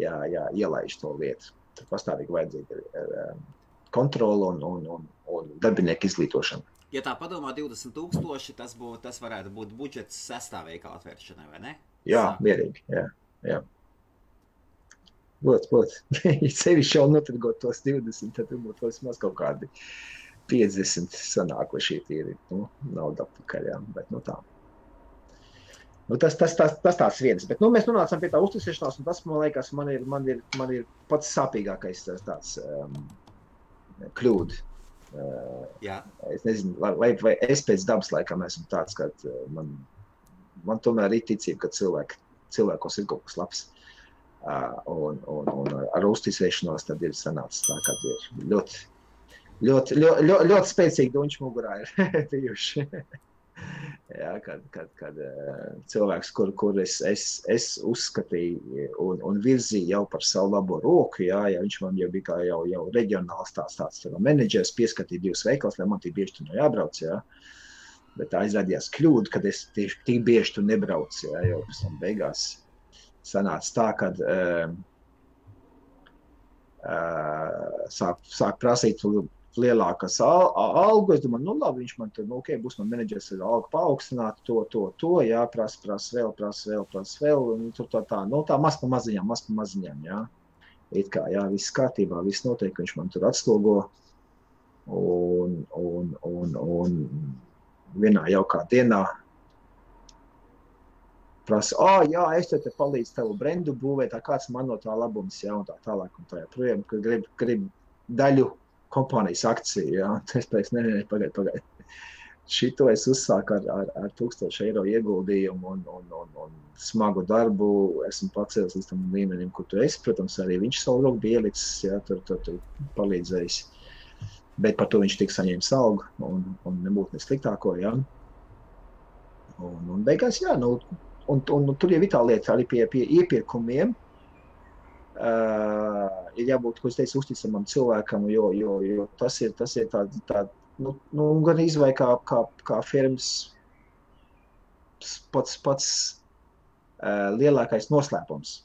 Jā, jā, ielaiž to lietu. Tur pastāvīgi vajadzīga ir um, kontrola un, un, un, un darbinieku izglītošana. Ja tā padomā, 20,000 tas, bū, tas varētu būt budžets sastāvveikala atvēršanai, vai ne? Jā, Sāk. mierīgi, jā, jā. Lūdzu, lūdzu, ja sevišķi jau notirgot tos 20, tad būtu vismaz kaut kādi 50 sanākuši tīri, nu, nauda atpakaļ, jā, bet nu tā. Nu, tas, tas, tas, tas tāds viens, bet nu, mēs nonācām pie tā uzticēšanās, un tas, man liekas, man ir, man ir, man ir pats sāpīgākais tāds um, kļūda. Uh, Jā, es nezinu, vai, vai, es pēc dabas laikam esmu tāds, ka uh, man, man tomēr ir ticība, ka cilvēki, cilvēkos ir kaut kas labs. Uh, un, un, un ar uzticēšanos tad ir sanācis tā, ka ir ļoti, ļoti, ļoti, ļoti, ļoti spēcīgi duņš mugurā ir bijuši. Jā, kad, kad, kad uh, cilvēks, kur, kur es, es, es uzskatīju un, un virzīju jau par savu labo roku, jā, ja viņš man jau bija kā jau, jau reģionāls tāds, tāds tā menedžers, pieskatīja divus veikalus, lai man tik bieži tur no jābrauc. Jā. Bet tā izrādījās kļūda, kad es tieši tik bieži tur nebraucu. Jā, jau pēc tam beigās sanāca tā, ka uh, uh, sāk, sāk prasīt lielākas al algu. Es domāju, nu labi, viņš man tur, nu, ok, būs man menedžers ar algu paaugstināt, to, to, to, jā, prasa, prasa vēl, prasa vēl, prasa vēl, un tur tā tā, nu tā maz pa maziņām, maz pa maziņām, jā. It kā, jā, viss kārtībā, viss notiek, viņš man tur atslogo, un, un, un, un vienā jaukā dienā prasa, ah, oh, jā, es te, te palīdzu tavu brendu būvēt, tā kāds man no tā labums, jā, un tā tālāk, un tā joprojām, ka grib, grib daļu kompānijas akciju. Ja? Es teicu, nē, nē, pagaidiet, pagaidiet. Šito es uzsāku ar, ar, ar 1000 eiro ieguldījumu un, un, un, un smagu darbu. Esmu pacēlis līdz tam līmenim, kur tu esi. Protams, arī viņš savu roku bija ielicis, ja, tur, tur, tur palīdzējis. Bet par to viņš tika saņēmis algu un, un nebūtu ne sliktāko. Ja? Un, un beigās, jā, nu, un, un, un tur jau ir tā lieta arī pie, pie iepirkumiem. Uh, ir jābūt, ko es teicu, uzticamam cilvēkam, jo, jo, jo tas ir, tas ir tāds, tā, nu, nu, gan izvai kā, kā, kā firmas pats, pats uh, lielākais noslēpums.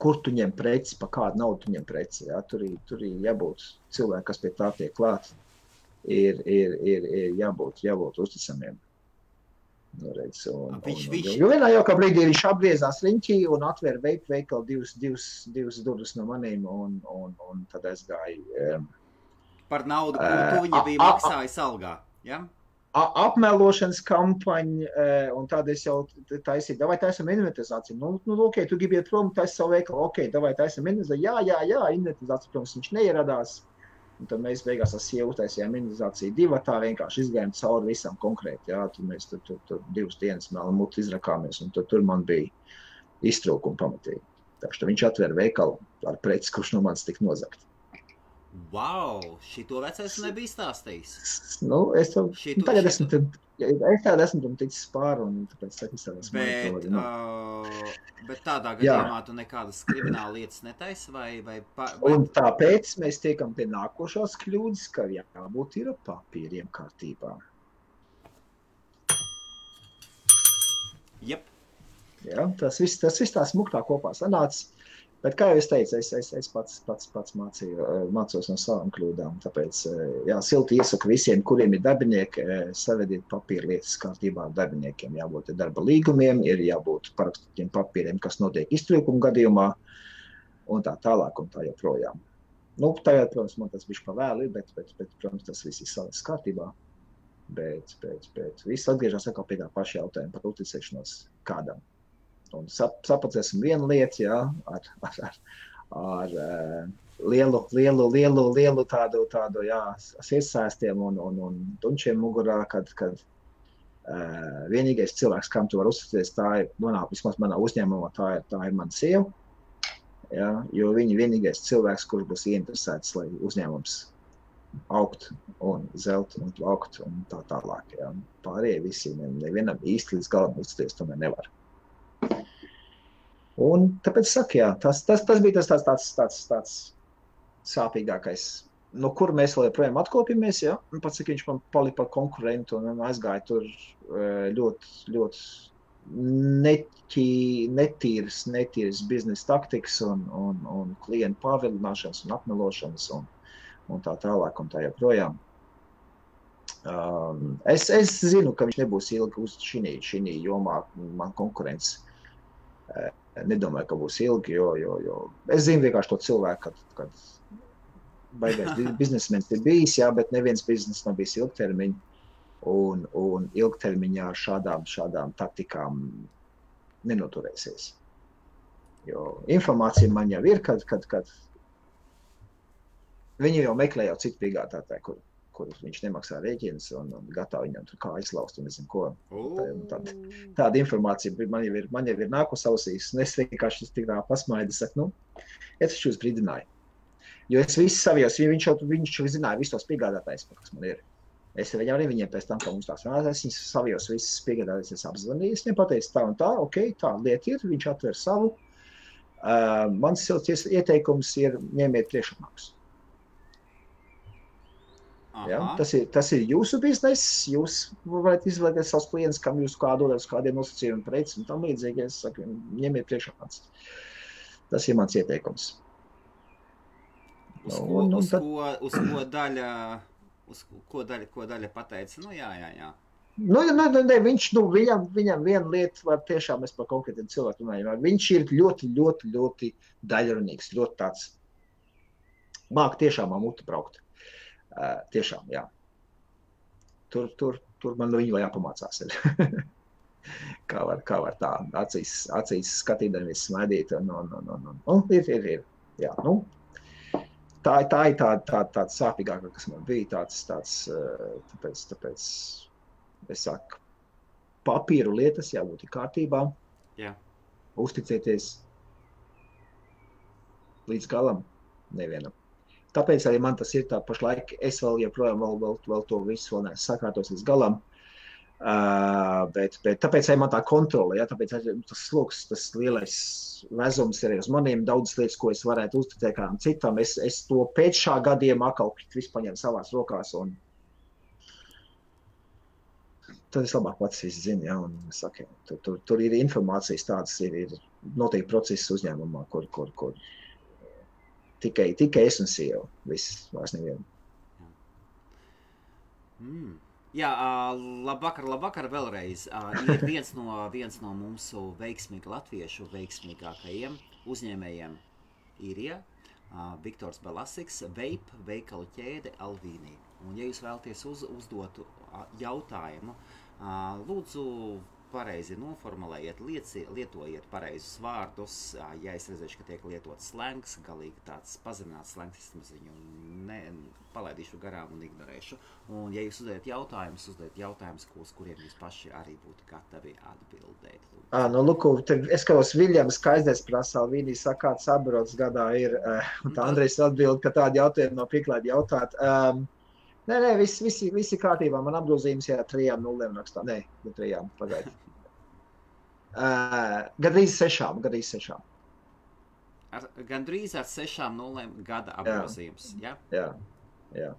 Kur tu ņem preci, pa kādu naudu tu ņem preci. Ja? Tur, ir, tur ir jābūt cilvēkam, kas pie tā tiek klāt. Ir, ir, ir, ir jābūt, jābūt uzticamiem. Nu, redz, un, Viņš- un, viņš- jo vienā jaukā brīdī viņš apgriezās riņķī un atvēra veidu veikalu divas, divas, divas durvis no maniem, un, un, un tad es gāju. Um, par naudu, ko tu viņa bija maksājis algā. Ja? apmelošanas kampaņa, eh, un tāda es jau taisīju, vai taisam inventarizāciju. Nu, nu, ok, tu gribi iet prom, taisi savu veikalu, ok, vai taisam inventarizāciju. Jā, jā, jā, inventarizācija, protams, viņš neieradās. Un tad mēs beigās ar sievu taisījām inventarizāciju divu, tā vienkārši izgājām cauri visam konkrēti. Jā, tur mēs tur, tur, tur divas dienas mēlam muti izrakāmies, un tur, tur man bija iztrūkumi pamatīgi. Tā kā viņš atvēra veikalu ar preci, kurš no manis tika nozagt. Wow, šito vecais nebija stāstījis. Nu, es to, Šitu- nu, tagad šitu- esmu, tad, es tādu esmu tam ticis pāri, un tāpēc es izstāstīju. Bet, uh, bet tādā Jā. gadījumā tu nekādas krimināla lietas netaisi vai, vai, pa, Un vai tāpēc mēs tiekam pie nākošās kļūdas, ka jābūt ir papīriem kārtībā. Yep. Ja, tas viss, tas viss tā smuktā kopā sanāca. Bet, kā jau es teicu, es, es, es pats, pats, pats mācīju, mācos no savām kļūdām. Tāpēc, jā, silti iesaku visiem, kuriem ir darbinieki, savediet papīra lietas kārtībā. Darbiniekiem jābūt darba līgumiem, ir jābūt parakstītiem papīriem, kas notiek iztrūkuma gadījumā, un tā tālāk, un tā joprojām. Nu, tagad, protams, man tas bija pavēli, bet, bet, bet, protams, tas viss ir savas kārtībā. Bet, bet, bet viss atgriežas pie tā paša jautājuma par uzticēšanos kādam un sap, sapacēsim vienu lietu, jā, ar, ar, ar, ar uh, lielu, lielu, lielu, lielu tādu, tādu jā, iesāstiem un, un, un dunčiem mugurā, kad, kad uh, vienīgais cilvēks, kam tu vari uzticēties, tā ir, manā, vismaz manā uzņēmumā, tā ir, tā ir mana sieva. Ja, jo viņa vienīgais cilvēks, kurš būs ieinteresēts, lai uzņēmums augt un zelt un plaukt un tā tālāk. Ja. Pārējie visi nevienam īsti līdz galam uzticēties tomēr nevar. Un tāpēc saku, jā, tas, tas, tas bija tas tāds, tāds, tāds, tāds sāpīgākais. No kur mēs joprojām atkopjamies, ja? Pats, cik viņš man palika par konkurentu un aizgāja tur ļoti, ļoti netī, netīras, netīras biznesa taktikas un, un, un klientu pārvilināšanas un apmelošanas un, un tā tālāk un tā joprojām. Um, es, es zinu, ka viņš nebūs ilgi uz šī jomā, man konkurence nedomāju, ka būs ilgi. Jo, jo, jo es zinu vienkārši to cilvēku, kad, kad baigais biznesmenis ir bijis, jā, bet neviens bizness nav bijis ilgtermiņa. Un, un ilgtermiņā šādām, šādām taktikām nenoturēsies. Jo informācija man jau ir, kad, kad, kad viņi jau meklē jau citu piegādātāju, kur, kurus viņš nemaksā rēķinus un, un gatavo viņam tur kā izlaust un nezinu ko. Tā, tāda, tāda informācija man jau ir, man jau ir nākus ausīs. Un es vienkārši tik tā pasmaidu, saku, nu, es jūs brīdināju. Jo es visu savijos, viņš jau, viņš jau zināja visus tos piegādātājus, kas man ir. Es viņam arī viņiem pēc tam, kā mums tās runās, es viņus savijos visus piegādātājus es apzvanīju. Es viņam pateicu tā un tā, ok, tā lieta ir, viņš atver savu. Uh, mans silts ieteikums ir ņemiet priekšapmaksu. Ja? Tas, ir, tas ir jūsu bizness. Jūs varat izvēlēties savus klientus, kam jūs kā dodat kādiem nosacījumiem, precēm un tam līdzīgi. Es saku, ņemiet priekšā. Tas ir mans ieteikums. Uz ko, un, un uz tad... ko, uz ko daļa, uz ko daļa, ko daļa pateica? Nu, jā, jā, jā. Nu, nu, nu, ne, viņš, nu, viņam, viņam viena lieta, var tiešām mēs par konkrētiem cilvēkiem runājam. Viņš ir ļoti, ļoti, ļoti daļrunīgs, ļoti tāds, māk tiešām mutu braukt. Uh, tiešām, jā. Tur, tur, tur man no viņa jāpamācās. kā, var, kā var tā acīs, acīs skatīties, smaidīt. Un, un, un, un, un, un, ir, ir, ir. Jā, nu, tā, tā ir tā, tā, tā sāpīgākā, kas man bija. Tāds, tāds, tāpēc, tāpēc es saku, papīru lietas jābūt kārtībā. Jā. Uzticieties līdz galam nevienam. Tāpēc arī man tas ir tā pašlaik. Es vēl joprojām vēl, vēl, vēl to visu vēl neesmu sakārtos līdz galam. Uh, bet, bet tāpēc arī man tā kontrole, ja, tāpēc tas sloks, tas lielais vezums ir uz maniem daudz lietas, ko es varētu uzticēt kādam citam. Es, es to pēc šā gadījuma atkal visu paņēmu savās rokās un tad es labāk pats zinu, ja, un saku, tur, tur, tur ir informācijas tādas, ir, ir noteikti procesi uzņēmumā, kur, kur, kur tikai, tikai es un sieva. Viss vairs nevienu. Mm. Jā, labvakar, labvakar vēlreiz. Ir viens no, viens no mūsu veiksmīgākajiem, latviešu veiksmīgākajiem uzņēmējiem Īrijā. Viktors Balasiks, Veip, veikalu ķēde Alvīnī. Un, ja jūs vēlaties uz, uzdot jautājumu, lūdzu pareizi noformulējiet, lieci, lietojiet pareizus vārdus. Ja es redzēšu, ka tiek lietots slēgts, galīgi tāds pazemināts slēgts, es viņu ne, palaidīšu garām un ignorēšu. Un, ja jūs uzdodat jautājumus, uzdodiet jautājumus, uz kuriem jūs paši arī būtu gatavi atbildēt. À, nu, lūk, es skatos, Viljams Kaisdēs prasā, viņi saka, kāds sabiedrots gadā ir. Uh, tā Andrejs atbild, ka tādi jautājumi nav pieklājīgi jautāt. Um, Nē, nē, viss, visi, visi kārtībā. Man apgrozījums ir trijām nulēm rakstā. Nē, ne trijām, pagaidiet. Uh, gandrīz sešām, gandrīz sešām. Ar, gandrīz ar sešām nulēm gada apgrozījums. Jā, jā. jā.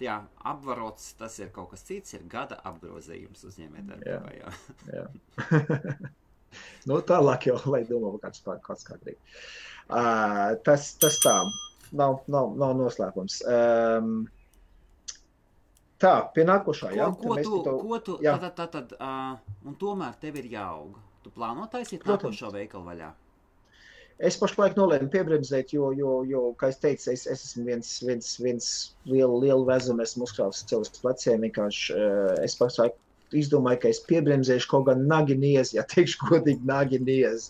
jā, apvarots, tas ir kaut kas cits, ir gada apgrozījums uzņēmējdarbībā. Jā. Jā. nu, tālāk jau, lai domā, kāds kāds kā grib. Uh, tas, tas tā, nav, nav, nav noslēpums. Um, tā, pie nākošā, Ko, jā. ko tu, to- ko tu, jā. tad, tad, tad, uh, un tomēr tev ir jāaug. Tu plāno taisīt Protams. nākošo veikalu vaļā? Es pašlaik nolēmu piebremzēt, jo, jo, jo kā es teicu, es, es esmu viens, viens, viens lielu, lielu vezumu, esmu uzkrāvis sev uz pleciem. Vienkārši uh, es pašlaik izdomāju, ka es piebremzēšu kaut gan naginies, ja teikšu godīgi naginies.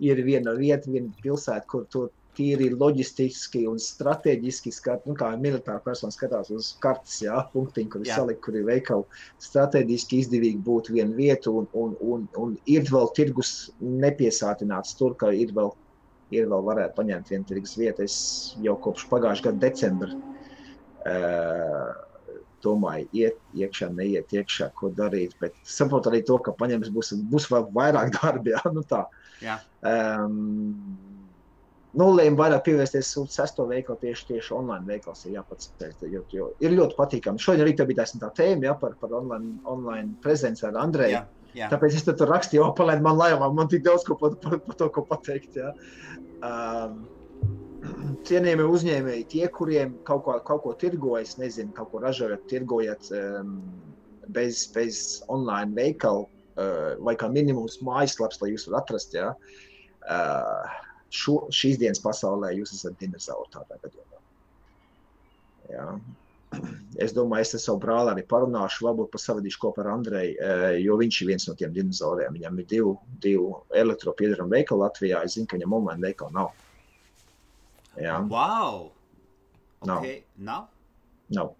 Ir viena vieta, viena pilsēta, kur tur tīri loģistiski un strateģiski skat, nu, kā militāra persona skatās uz kartes, jā, punktiņu, kur ir salikt, kur ir veikali. Strateģiski izdevīgi būtu viena vieta, un, un, un, un ir vēl tirgus nepiesātināts tur, ka ir vēl ir vēl varētu paņemt vienu tirgus vietu. Es jau kopš pagājušā gada decembra uh, domāju, iet iekšā, neiet iekšā, ko darīt. Bet saprotu arī to, ka paņems būs, būs vēl vairāk darba. Jā, nu tā. Jā. Um, Nulēm vairāk pievērsties sesto veikalu, tieši, tieši online veikals ir jāpaceļ. Jo, jo ir ļoti patīkami. Šodien rītā bija tā tēma ja, par, par online, online prezenci ar Andreju. Jā, jā. Tāpēc es tur rakstīju, palēnu man laivā. Man tik daudz ko par, par, par to ko pateikt. Ja. Um, cienījamie uzņēmēji, tie, kuriem kaut ko, kaut ko tirgojas, nezinu, kaut ko ražojat, tirgojat um, bez, bez online veikalu uh, vai kā minimums mājaslaps, lai jūs varat atrast. Ja. Uh, šo, šīs dienas pasaulē jūs esat dinozauri tādā gadījumā. Ja. Es domāju, es ar savu brāli arī parunāšu, varbūt pasavadīšu kopā ar Andreju, eh, jo viņš ir viens no tiem dinozauriem. Viņam ir divi, divi elektropiedarami veikali Latvijā. Es zinu, ka viņam online veikali nav. Jā, Wow! Nav. Okay. Nav? nav.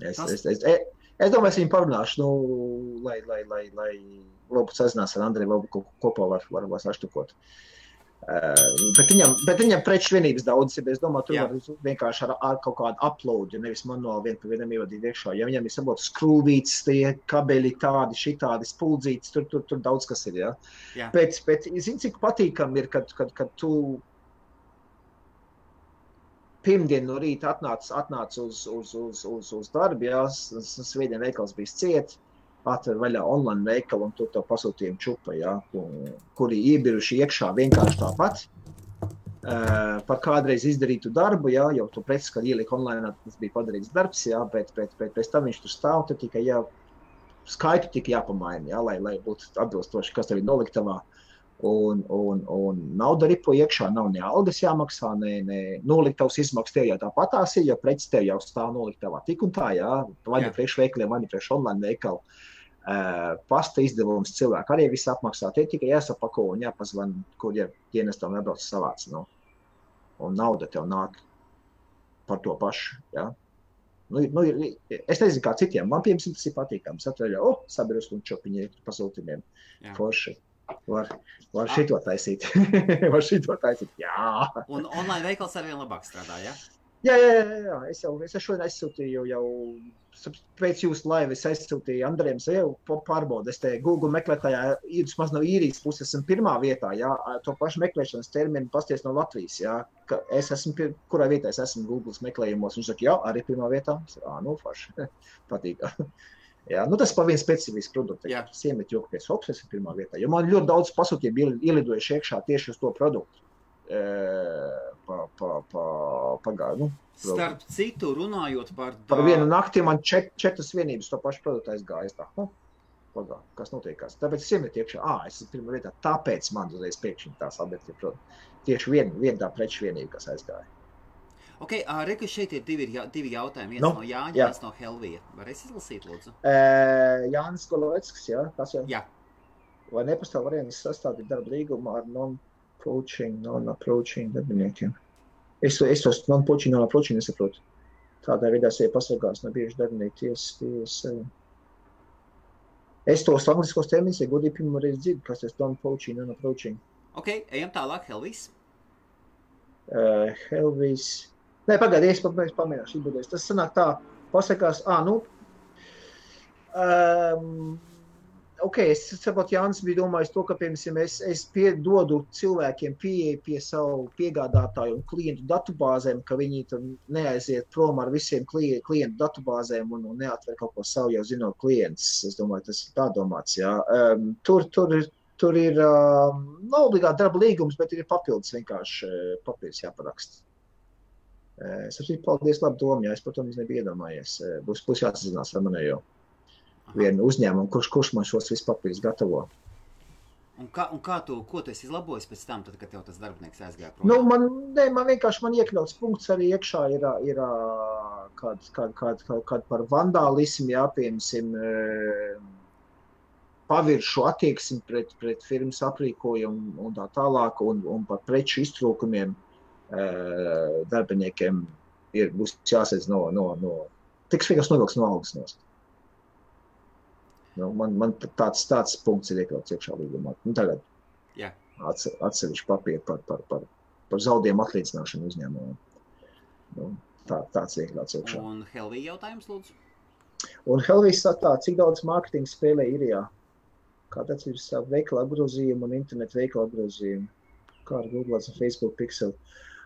Es, Tas- es, es, es, es domāju, es viņu parunāšu, nu, lai, lai, lai, lai varbūt sazinās ar Andreju, varbūt ko- kopā var, var, var saštukot. Uh, bet viņam, bet viņam preču vienības daudz ir. Es domāju, tur Jā. var vienkārši ar, ar kaut kādu uploadu, nevis manuāli vien pa vienam ievadīt iekšā. Ja viņam ir saprotu skrūvītes, tie kabeļi tādi, šitādi spuldzītes, tur, tur, tur daudz kas ir. Ja? Jā. Bet, bet zini, cik patīkami ir, kad, kad, kad tu pirmdien no rīta atnāc, atnāc uz, uz, uz, uz, uz darbu, jā, svētdien veikals bija ciet, atver vaļā online veikalu un tur to pasūtījumu čupa, un- kuri iebiruši iekšā vienkārši tāpat. Uh, par kādreiz izdarītu darbu, jā, jau to preci, kad ielika online, tas bija padarīts darbs, jā, bet, bet, bet pēc tam viņš tur stāv, tad tikai jā, skaitu tika jāpamaina, jā, lai, lai būtu atbilstoši, kas tev ir noliktavā. Un, un, un nauda ripo iekšā, nav ne algas jāmaksā, ne, ne noliktavas izmaksas tev jau tāpatās ir, jo preces tev jau stāv noliktavā. Tik un tā, jā, vai nu priekš veikaliem, vai nu priekš online veikalu. Uh, pasta izdevums cilvēki arī viss apmaksā. Tie tikai jāsapako un jāpazvan, kur ja dienestam nebrauc savāc. Nu. Un nauda tev nāk par to pašu. Ja? Nu, nu, es nezinu, kā citiem. Man, piemēram, tas ir patīkami. Atveļ, oh, sabiedrības un čopiņi pasūtījumiem. Forši. Var, var šito taisīt. var šito taisīt. Jā. Un online veikals arvien labāk strādā, ja? Jā, jā, jā, jā. Es jau es šodien aizsūtīju, jau pēc jūsu laiva es aizsūtīju Andrejam Zēlu pārbaudi. Es te Google meklētājā īrijas maz no īrijas puses esmu pirmā vietā, jā, to pašu meklēšanas terminu pasties no Latvijas, jā, ka es esmu, pir, kurā vietā es esmu Google meklējumos. Viņš saka, jā, arī pirmā vietā. Ā, nu, forši, patīk. Jā, nu tas pa vienu specifisku produktu. Jā. Siemet joku pēc Hops esmu pirmā vietā. Jo man ļoti daudz pasūtījumu iel- ielidojuši iekšā tieši uz to produktu. E, pa, pa, pa, pagāju, nu, Starp citu, runājot par Par vienu nakti man čet, četras vienības to pašu produktu aizgāja. Tā, oh, pagā, kas notiekās? Tāpēc es iemetu iekšā, ah, es esmu pirmā vietā. Tāpēc man uzreiz pēkšņi tās ir produkti. Tieši viena vien tā preču vienība, kas aizgāja. Ok, Reku, šeit ir divi, divi jautājumi. Viens Nu, no Jāņa, jā. viens no Helvija. Varēs izlasīt, lūdzu? E, Jānis Goloveckis, jā, tas jau. Jā. Vai nepastāv variants sastādīt darba līgumu ar non-coaching, non-approaching darbiniekiem? Es, es tos non-coaching, non-approaching nesaprotu. Tādā veidā sevi pasargās no bieži darbinieki tiesas, tiesas. Es tos angliskos terminus, ja godīgi pirmo reizi dzirdu, kas tas non-coaching, non-approaching. Ok, ejam tālāk, Helvijs. Uh, Helvis. Nē, pagaidiet, es pamēģināšu, pamēģināšu. Tas sanāk tā, pasakās, ah, nu, um, ok, es saprotu, Jānis bija domājis to, ka, piemēram, es, es piedodu cilvēkiem pieeja pie savu piegādātāju un klientu datubāzēm, ka viņi tur neaiziet prom ar visiem klie, klientu datubāzēm un, un neatver kaut ko savu jau zinot klientus. Es domāju, tas ir tā domāts, jā. Um, tur, tur ir, tur ir um, nav obligāti darba līgums, bet ir papildus vienkārši uh, papildus jāparaksta. Uh, es arī paldies, labi doma, jā, es par to nebiju iedomājies. Uh, būs, būs jāsazinās ar manējo vienu uzņēmumu, kurš, kurš man šos visus papīrus gatavo. Un kā, un kā tu, ko tu esi izlabojis pēc tam, tad, kad tev tas darbinieks aizgāja prom? Nu, man, ne, man vienkārši man iekļauts punkts arī iekšā ir, ir kāds kād, kād, kād, kād par vandālismu, jā, piemēram, paviršu attieksmi pret, pret firmas aprīkojumu un tā tālāk, un, un par preču iztrūkumiem darbiniekiem ir, būs jāsadz no, no, no tiks vienkārši novilks no algas nost. Nu, man, man tāds, tāds punkts ir iekļauts iekšā līgumā. Nu, tagad yeah. atsevišķi papīri par, par, par, par zaudējumu atlīdzināšanu uzņēmumam. Nu, tā, tāds ir iekļauts iekšā. Un Helvija jautājums, lūdzu? Un Helvijas saka, cik daudz mārketinga spēlē Irijā? Kāds ir savu veikalu apgrozījumu un internetu veikalu apgrozījumu? Kā ar Google un Facebook pixeli?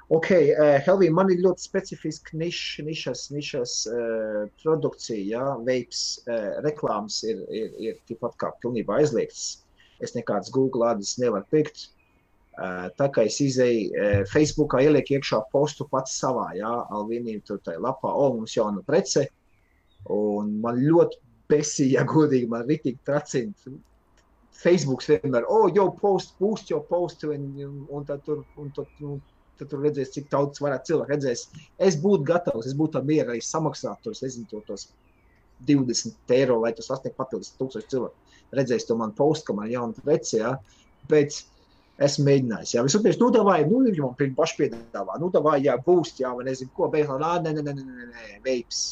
Ok, uh, Helvija, man ir ļoti specifiska niša, nišas, nišas uh, produkcija, ja, veips, uh, reklāmas ir, ir, ir tikpat kā pilnībā aizliegts. Es nekādas Google adreses nevaru pikt. Uh, tā kā es izēju uh, Facebookā, ielieku iekšā postu pats savā, ja, Alvinīm tur tajā lapā, o, mums jauna prece, un man ļoti besīja, ja godīgi, man ritīgi tracina. Facebooks vienmēr, o, oh, jau post, boost jau postu, un, un, un tad tur, un tad, un, tad tur redzēs, cik daudz varētu cilvēku redzēs. Es būtu gatavs, es būtu mierā arī samaksāt tos, nezinu, to, tos 20 eiro, lai tas sasniegtu papildus tūkstoši cilvēku. Redzēs to man postu, ka man ir jauna prece, ja? bet esmu mēģinājis. Jā, vispirms, nu, davai, nu, ir man pirms pašpiedāvā, nu, davai, jā, būst, jā, vai nezinu, ko, beigās, nē, nē, nē, nē, nē, veips.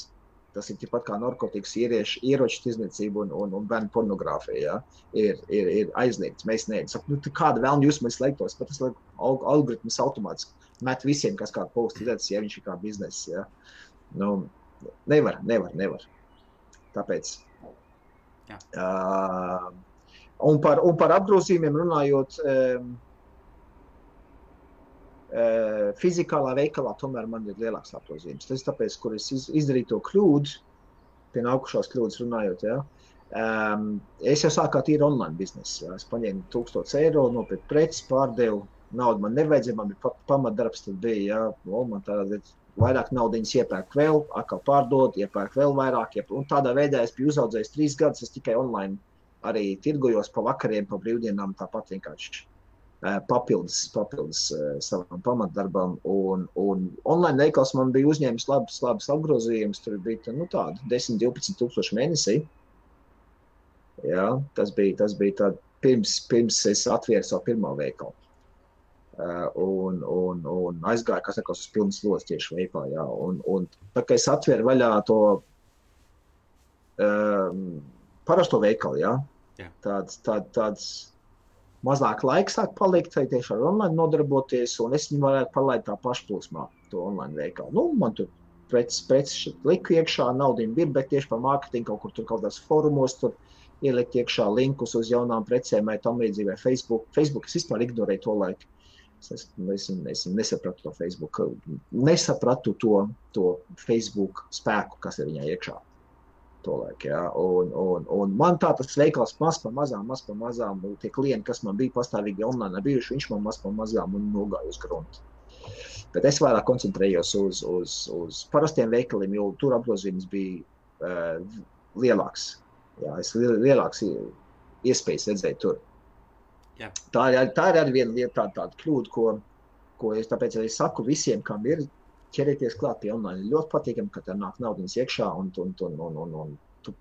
Tas ir tikpat kā narkotikas, ieriešu, ieroču tirdzniecība un, un, un bērnu pornogrāfija. Ja? Ir, ir, ir aizliegts. Mēs neesam. Nu, kāda vēl jūs mēs slēgtos? Pat tas algoritms automātiski met visiem, kas kādu postu redzēs, ja viņš ir kā biznesa. Ja? Nu, nevar, nevar, nevar. Tāpēc. Jā. Uh, un, par, un par apgrozījumiem runājot. Um, fizikālā veikalā tomēr man ir lielāks apgrozījums. Tas tāpēc, kur es iz, izdarīju to kļūdu, pie nākušās kļūdas runājot. Ja? Um, es jau sāku tīri online biznesu. Ja? Es paņēmu 1000 eiro, nopirku preces, pārdevu. Naudu man nevajadzēja, man bija pamatdarbs, tad bija, ja, o, man tāda vairāk naudas iepērk vēl, atkal pārdot, iepērk vēl vairāk. Iepērk. Un tādā veidā es biju uzaudzējis trīs gadus, es tikai online arī tirgojos pa vakariem, pa brīvdienām, tāpat vienkārši papildus, papildus savam pamatdarbam. Un, un online veikals man bija uzņēmis labs, labs apgrozījums. Tur bija nu, tādi 10, 12 tūkstoši mēnesī. Jā, tas bija, tas bija tā, pirms, pirms es atvēru savu pirmo veikalu. Uh, un, un, un aizgāju, kas ir uz pilnas lodes tieši veikā. Jā, un, un tā kā es atvēru vaļā to um, parasto veikalu, jā, Jā. tāds, tād, tāds mazāk laika sāk palikt, vai tieši ar online nodarboties, un es viņu varētu palaist tā pašplūsmā, to online veikalu. Nu, man tur preces, preces liku iekšā, naudu bija, bet tieši par mārketingu kaut kur tur kaut kādās forumos tur ielikt iekšā linkus uz jaunām precēm vai tam līdzīgi, vai Facebook. Facebook es vispār ignorēju to laiku. Es, es, es, es nesapratu to Facebook, nesapratu to, to Facebook spēku, kas ir viņā iekšā to laiku. Ja? Un, un, un man tā tas veikals maz par mazām, maz par mazām. Tie klienti, kas man bija pastāvīgi online, bijuši, viņš man maz par mazām un nogāja uz gruntu. Bet es vairāk koncentrējos uz, uz, uz parastiem veikaliem, jo tur apgrozījums bija uh, lielāks. Jā, es lielāks iespējas redzēju tur. Jā. Tā ir, tā ir arī viena lieta, tāda, tāda kļūda, ko, ko es tāpēc arī saku visiem, kam ir ķerieties klāt pie online. Ļoti patīkami, ka tur nāk naudas iekšā. Un, un, un, un, un, un, tu,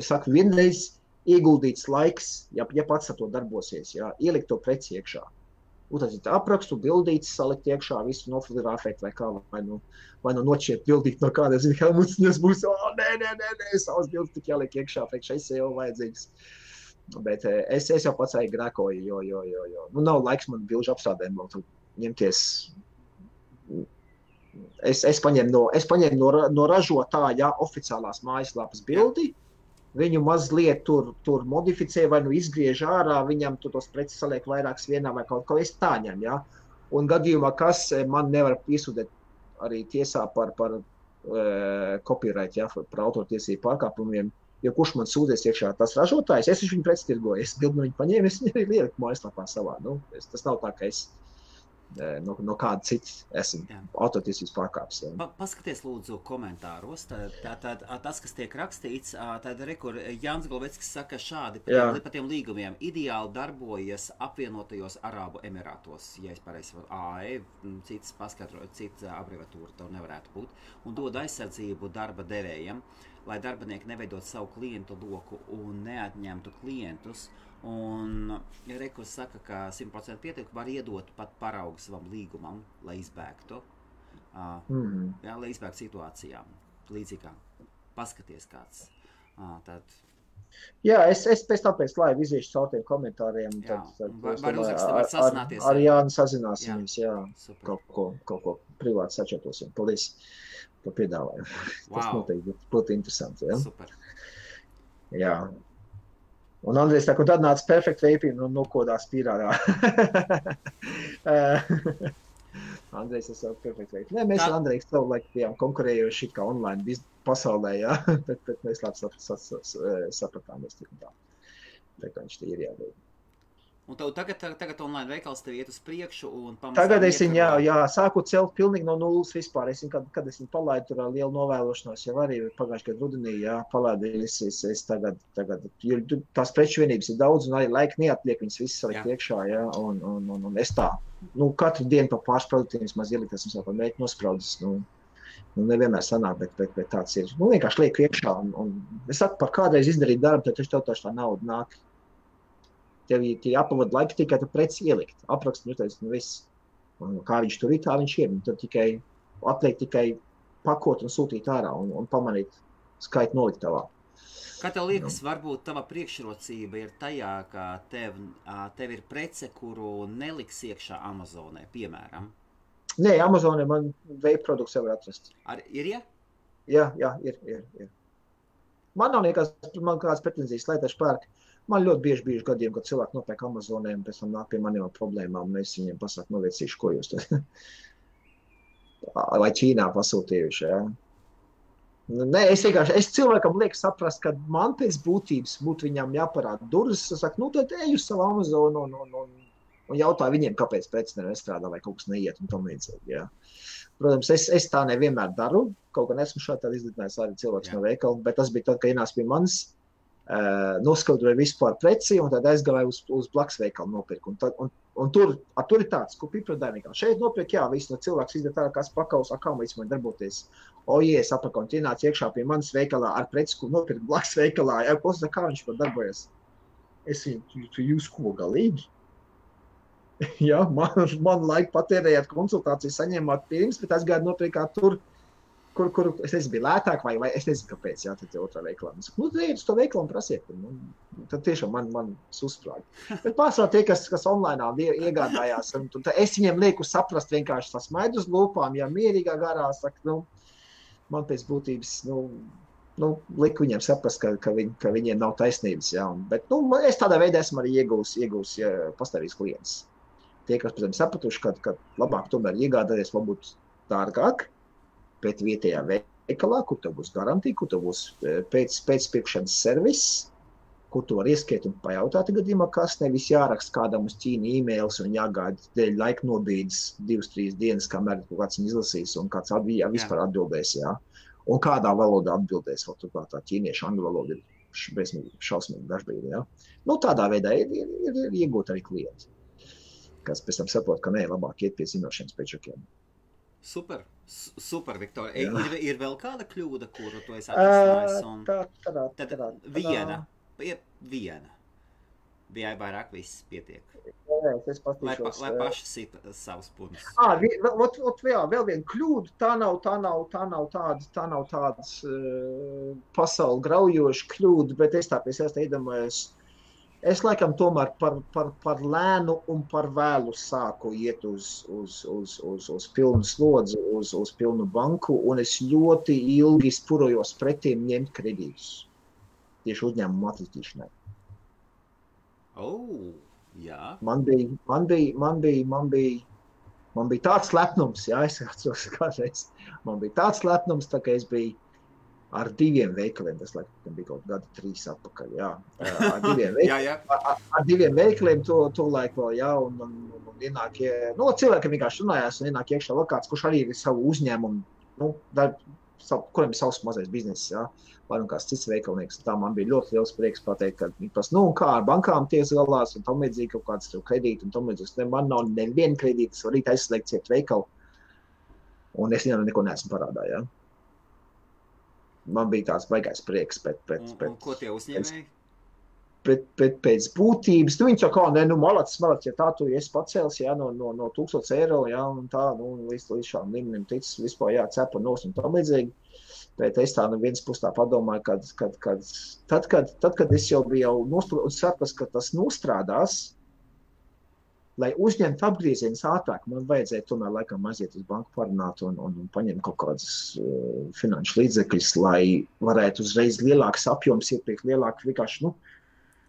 es saku, vienreiz ieguldīts laiks, ja, ja pats ar to darbosies, ja, ielikt to preci iekšā. Uztaisīt aprakstu, bildītas, salikt iekšā, visu nofotografēt, vai kā, vai nu, vai nu nošķirt bildīt no kādas, muciņas būs, o, nē, nē, nē, nē, savas bildes tik jāliek iekšā, priekš es jau vajadzīgs. Bet es, es jau pats arī grēkoju, jo, jo, jo, jo. Nu, nav laiks man bilžu apstādēm vēl ņemties es, es paņēmu no, es paņēmu no, no ražotāja oficiālās mājaslapas bildi, viņu mazliet tur, tur modificē, vai nu izgriež ārā, viņam tur tos preces saliek vairākas vienā vai kaut ko es tā ņem. Ja? Un gadījumā, kas man nevar piesūdēt arī tiesā par, par uh, copyright, ja, par autortiesību pārkāpumiem, jo kurš man sūdzēs iekšā, tas ražotājs, es viņu preci tirgoju, es bildu no viņa paņēmu, es viņu arī ieliku mājaslapā savā. Nu, es, tas nav tā, ka es no, no kāda cita esmu autotiesības pārkāpis. Pa, paskaties, lūdzu, komentāros. Tā, tā, tā, tas, kas tiek rakstīts, tad rekur Jānis Galveckis saka šādi par tiem līgumiem. Ideāli darbojas apvienotajos Arābu Emirātos, ja es pareizi saprotu, AE, citas paskatro, cita abreviatūra to nevarētu būt, un dod aizsardzību darba devējiem, lai darbinieki neveidot savu klientu loku un neatņemtu klientus. Uh, Un ja Rekus saka, ka 100% pietiek, var iedot pat paraugu savam līgumam, lai izbēgtu. Uh, mm. jā, lai izbēgtu situācijām. Līdzīgi kā paskaties kāds. Uh, tad, Jā, es, es pēc tam pēc laiva iziešu caur tiem komentāriem. Jā, tad, tad, var, var uzrakstīt, var sasināties. Ar, ar Jānu sazināsimies, jā. jā kaut, ko, kaut ko privāti sačatosim. Paldies par piedāvājumu. Wow. Tas noteikti būtu interesanti. Ja? Super. Jā. Un Andrejs tā, tad nāca perfekta veipīna un nokodā spirālā. Andrejs ir savs perfekts veids. Nē, mēs ar Andreju savu laiku bijām konkurējoši kā online pasaulē, jā, bet, bet mēs labi sapratām, mēs tik tā. Tā kā viņš tie ir jādara. Un tev tagad, tagad online veikals tev iet uz priekšu un Tagad es viņu, jā, jā, sāku celt pilnīgi no nulles vispār. Es viņu, kad, kad es viņu palaidu tur ar lielu novēlošanos, jau arī pagājušajā gadu rudenī, jā, palaidu, es, es, es tagad, tagad, jo tās preču vienības ir daudz un arī laika neatliek, viņas visas salikt iekšā, jā, un, un, un, un es tā, nu, katru dienu pa pāris produktiem maz ielikt, esmu savu mēģi nospraudis, nu, nu, nevienmēr sanāk, bet, bet, bet tāds ir. Nu, vienkārši liek iekšā, un, un es saku, par kādreiz izdarīt darbu, tad taču tev tā nauda nāk tev ir jāpavada laika tikai tu preci ielikt. Aprakst, nu, teic, nu viss. Un, kā viņš tur ir, tā viņš ir. Tad tikai atliek tikai pakot un sūtīt ārā un, un pamanīt skaitu noliktavā. Kā tev liekas, nu. varbūt tava priekšrocība ir tajā, ka tev, tev ir prece, kuru neliks iekšā Amazonē, piemēram? Nē, Amazonē man veida produkts jau ir atrasts. Ar, ir, ja? Jā, jā, ir, ir, ir. Man nav nekāds, man kāds pretenzijas, lai taču pērk. Uh, Man ļoti bieži bija gadījumi, kad cilvēki nopērk Amazonē un pēc tam nāk pie maniem problēmām. Es viņiem pasaku, noviecīšu, ko jūs tur vai Ķīnā pasūtījuši. Ja? Nu, nē, es vienkārši es cilvēkam lieku saprast, ka man pēc būtības būtu viņam jāparāda durvis. Es saku, nu, tad ej uz savu Amazonu un, un, un, un jautā viņiem, kāpēc pēc tam nestrādā vai kaut kas neiet un tam līdzīgi. Ja? Protams, es, es tā nevienmēr daru. Kaut gan esmu šādi izlidinājis arī cilvēks Jā. no veikala, bet tas bija tad, kad ienāca pie manis Uh, noskaidroju vispār preci, un tad aizgāju uz, uz blakus veikalu nopirkt. Un, un, un tur, a, tur ir tāds, ko pipradājumā. Šeit nopirkt, jā, viss no cilvēks izdara tā, kas pakaus, kā viņš man darboties. O, ja es apakaun, tie nāc iekšā pie manas veikalā ar preci, ko nopirkt blakus veikalā, jā, klausa, kā viņš man darbojas. Es viņu, tu jūs ko galīgi? jā, man, man laika patērējāt konsultācijas, saņēmāt pirms, bet aizgāju nopirkt tur kur, kur es nezinu, bija lētāk, vai, vai es nezinu, kāpēc. Jā, tad ir otrā saku, nu, ejiet uz to veikalu un prasiet. Un, tad tiešām man, man uzsprāga. Bet pārsvarā tie, kas, kas online iegādājās, un, un es viņiem lieku saprast vienkārši tas smaidu uz lūpām, ja mierīgā garā saka, nu, man pēc būtības, nu, nu, liku viņiem saprast, ka, ka, viņ, ka viņiem nav taisnības. Jā. Bet nu, es tādā veidā esmu arī iegūs, iegūs ja, pastāvīgs klients. Tie, kas pēc tam sapratuši, ka, ka labāk tomēr iegādāties, varbūt dārgāk, bet vietējā veikalā, kur tev būs garantija, kur tev būs e, pēc, pēcpirkšanas servis, kur tu vari ieskiet un pajautāt, gadījumā, kas nevis jāraksta kādam uz Ķīnu e-mails un jāgaida dēļ laika nobīdes divas, trīs dienas, kamēr kāds izlasīs un kāds atbija, vispār atbildēs. Jā. Un kādā valodā atbildēs, vēl turklāt tā ķīniešu angļu valoda ir šausmīgi dažkārt. Ja? Nu, tādā veidā ir, ir, ir, ir iegūt arī klienti, kas pēc tam saprot, ka nē, labāk iet pie zinošanas pečakiem. Super. Super, Viktorija. Ir, ir vēl kāda kļūda, kuru tu esi atrisinājusi? Un... Tā, tādā, tad tādā, viena. Ir viena. Bija vairāk, viss pietiek. Jā, es lai, pa, lai paši sita savus punus. Ah, vi, ot, ot, jā, vēl viena kļūda. Tā nav, tā nav, tā nav tāda, tā nav tādas uh, pasauli graujoša kļūda, bet es tā pie sevis iedomājos. Uh, Es laikam tomēr par, par, par lēnu un par vēlu sāku iet uz, uz, uz, uz, uz pilnu slodzi, uz, uz pilnu banku, un es ļoti ilgi spurojos pretim ņemt kredītus. tieši uzņēmumu attīstīšanai. Oh, jā. Man bija, man bija, man bija, man bija, man bija tāds lepnums, jā, es atceros kādreiz. Man bija tāds lepnums, tā kā es biju ar diviem veikaliem. Tas laikam bija kaut gadi trīs atpakaļ. Jā, ar diviem veikaliem. jā, jā. Ar, ar diviem veikaliem to, to laiku vēl, jā, un, un, un, un ienāk, nu, cilvēki vienkārši runājās, un ienāk iekšā vēl kāds, kurš arī ir savu uzņēmumu, nu, dar, savu, kuram ir savs mazais bizness, jā, vai nu kāds cits veikalnieks. Tā man bija ļoti liels prieks pateikt, ka viņi prasa, nu, kā ar bankām ties galās, un tam līdzīgi kaut kāds kredīti, un tam līdzīgi, ne, man nav neviena kredīta, es varu rīt aizslēgt ciet veikalu, un es viņam neko neesmu parādā, jā. Man bija tāds baigais prieks, bet, bet, Un, bet, un ko tie uzņēmēji? bet, bet pēc būtības, nu, viņš jau kā, nē, nu, malacis, malacis, ja tā tu esi pacēlis, jā, no, no, no 1000 eiro, jā, un tā, nu, līdz, līdz šām līmenim ticis vispār, jā, cepa nos un tam līdzīgi. Bet es tā no vienas tā padomāju, kad, kad, kad, tad, kad, tad, kad es jau biju nostru- un saprastu, ka tas nostrādās, lai uzņemtu apgriezienus ātrāk, man vajadzēja tomēr laikam aiziet uz banku parunāt un, un, un paņemt kaut kādas uh, finanšu līdzekļus, lai varētu uzreiz lielāks apjoms iepirkt, lielāku vienkārši, nu,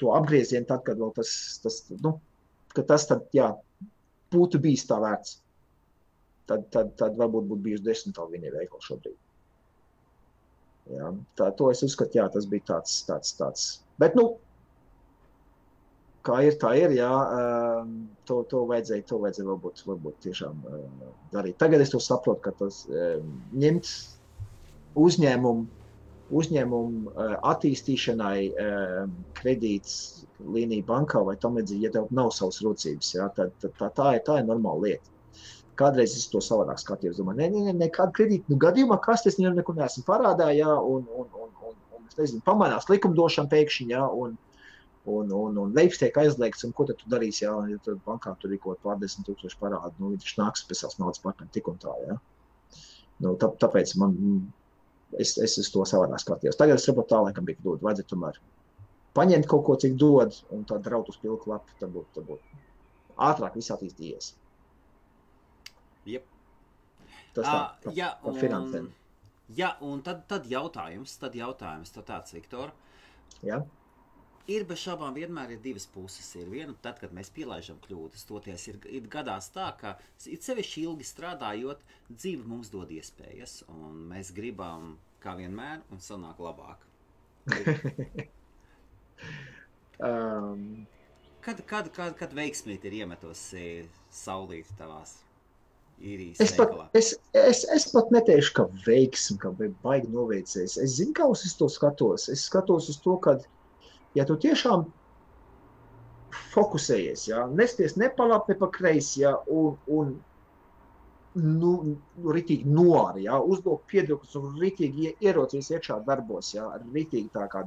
to apgriezienu, tad, kad tas, tas, nu, ka tas tad, jā, būtu bijis tā vērts. Tad, tad, tad varbūt būtu bijusi desmitā viņa veikala šobrīd. Jā, tā, to es uzskatu, jā, tas bija tāds, tāds, tāds. Bet, nu, kā ir, tā ir, jā, um, to, to vajadzēja, to vajadzēja varbūt, varbūt tiešām uh, darīt. Tagad es to saprotu, ka tas um, ņemt uzņēmumu, uzņēmumu uh, attīstīšanai kredīts līnija bankā vai tam līdzīgi, ja tev nav savas rocības, jā, tad, tad tā, tā, ir, tā ir normāla lieta. Kādreiz es to savādāk skatījos. Domāju, nē, nē, nē, nekāda kredīta. Nu, gadījumā, kas tas viņam neko neesmu parādā, jā, un, un, un, un, un es nezinu, pamanās likumdošana pēkšņi, jā, un, un, un, un veids tiek aizliegts, un ko tad tu darīsi, jā, ja tur bankā tur ir kaut pārdesmit tūkstoši parādu, nu, viņš nāks pēc tās naudas partneri tik un tā, jā. Nu, tā, tāpēc man, es, es uz to savādāk skatījos. Tagad es saprotu, tā laikam bija dod, vajadzētu tomēr paņemt kaut ko, cik dod, un tad raut uz pilku lapu, tad būtu, tad būtu ātrāk viss attīstījies. Jep. Tas tā, Ā, par, jā, par finansēm. Jā, un tad, tad jautājums, tad jautājums, tad tāds, Viktor. Jā? Ir bez šaubām vienmēr ir divas puses. Ir viena, tad, kad mēs pielaižam kļūdas, toties ir, ir gadās tā, ka it sevišķi ilgi strādājot, dzīve mums dod iespējas, un mēs gribam, kā vienmēr, un sanāk labāk. um, Kad, kad, kad, kad veiksmīgi ir iemetusi saulīti tavās īrijas Es pat, veikalā? es, es, es pat neteikšu, ka veiksmi, ka baigi noveicies. Es zinu, kā uz to skatos. Es skatos uz to, ka, ja tu tiešām fokusējies, ja, nesties ne pa labi, ne pa kreisi, ja, un, un nu, nu, ritīgi nori, ja, uzdot piedokļus un ritīgi ie- ierocies iekšā darbos, ja, ritīgi tā kā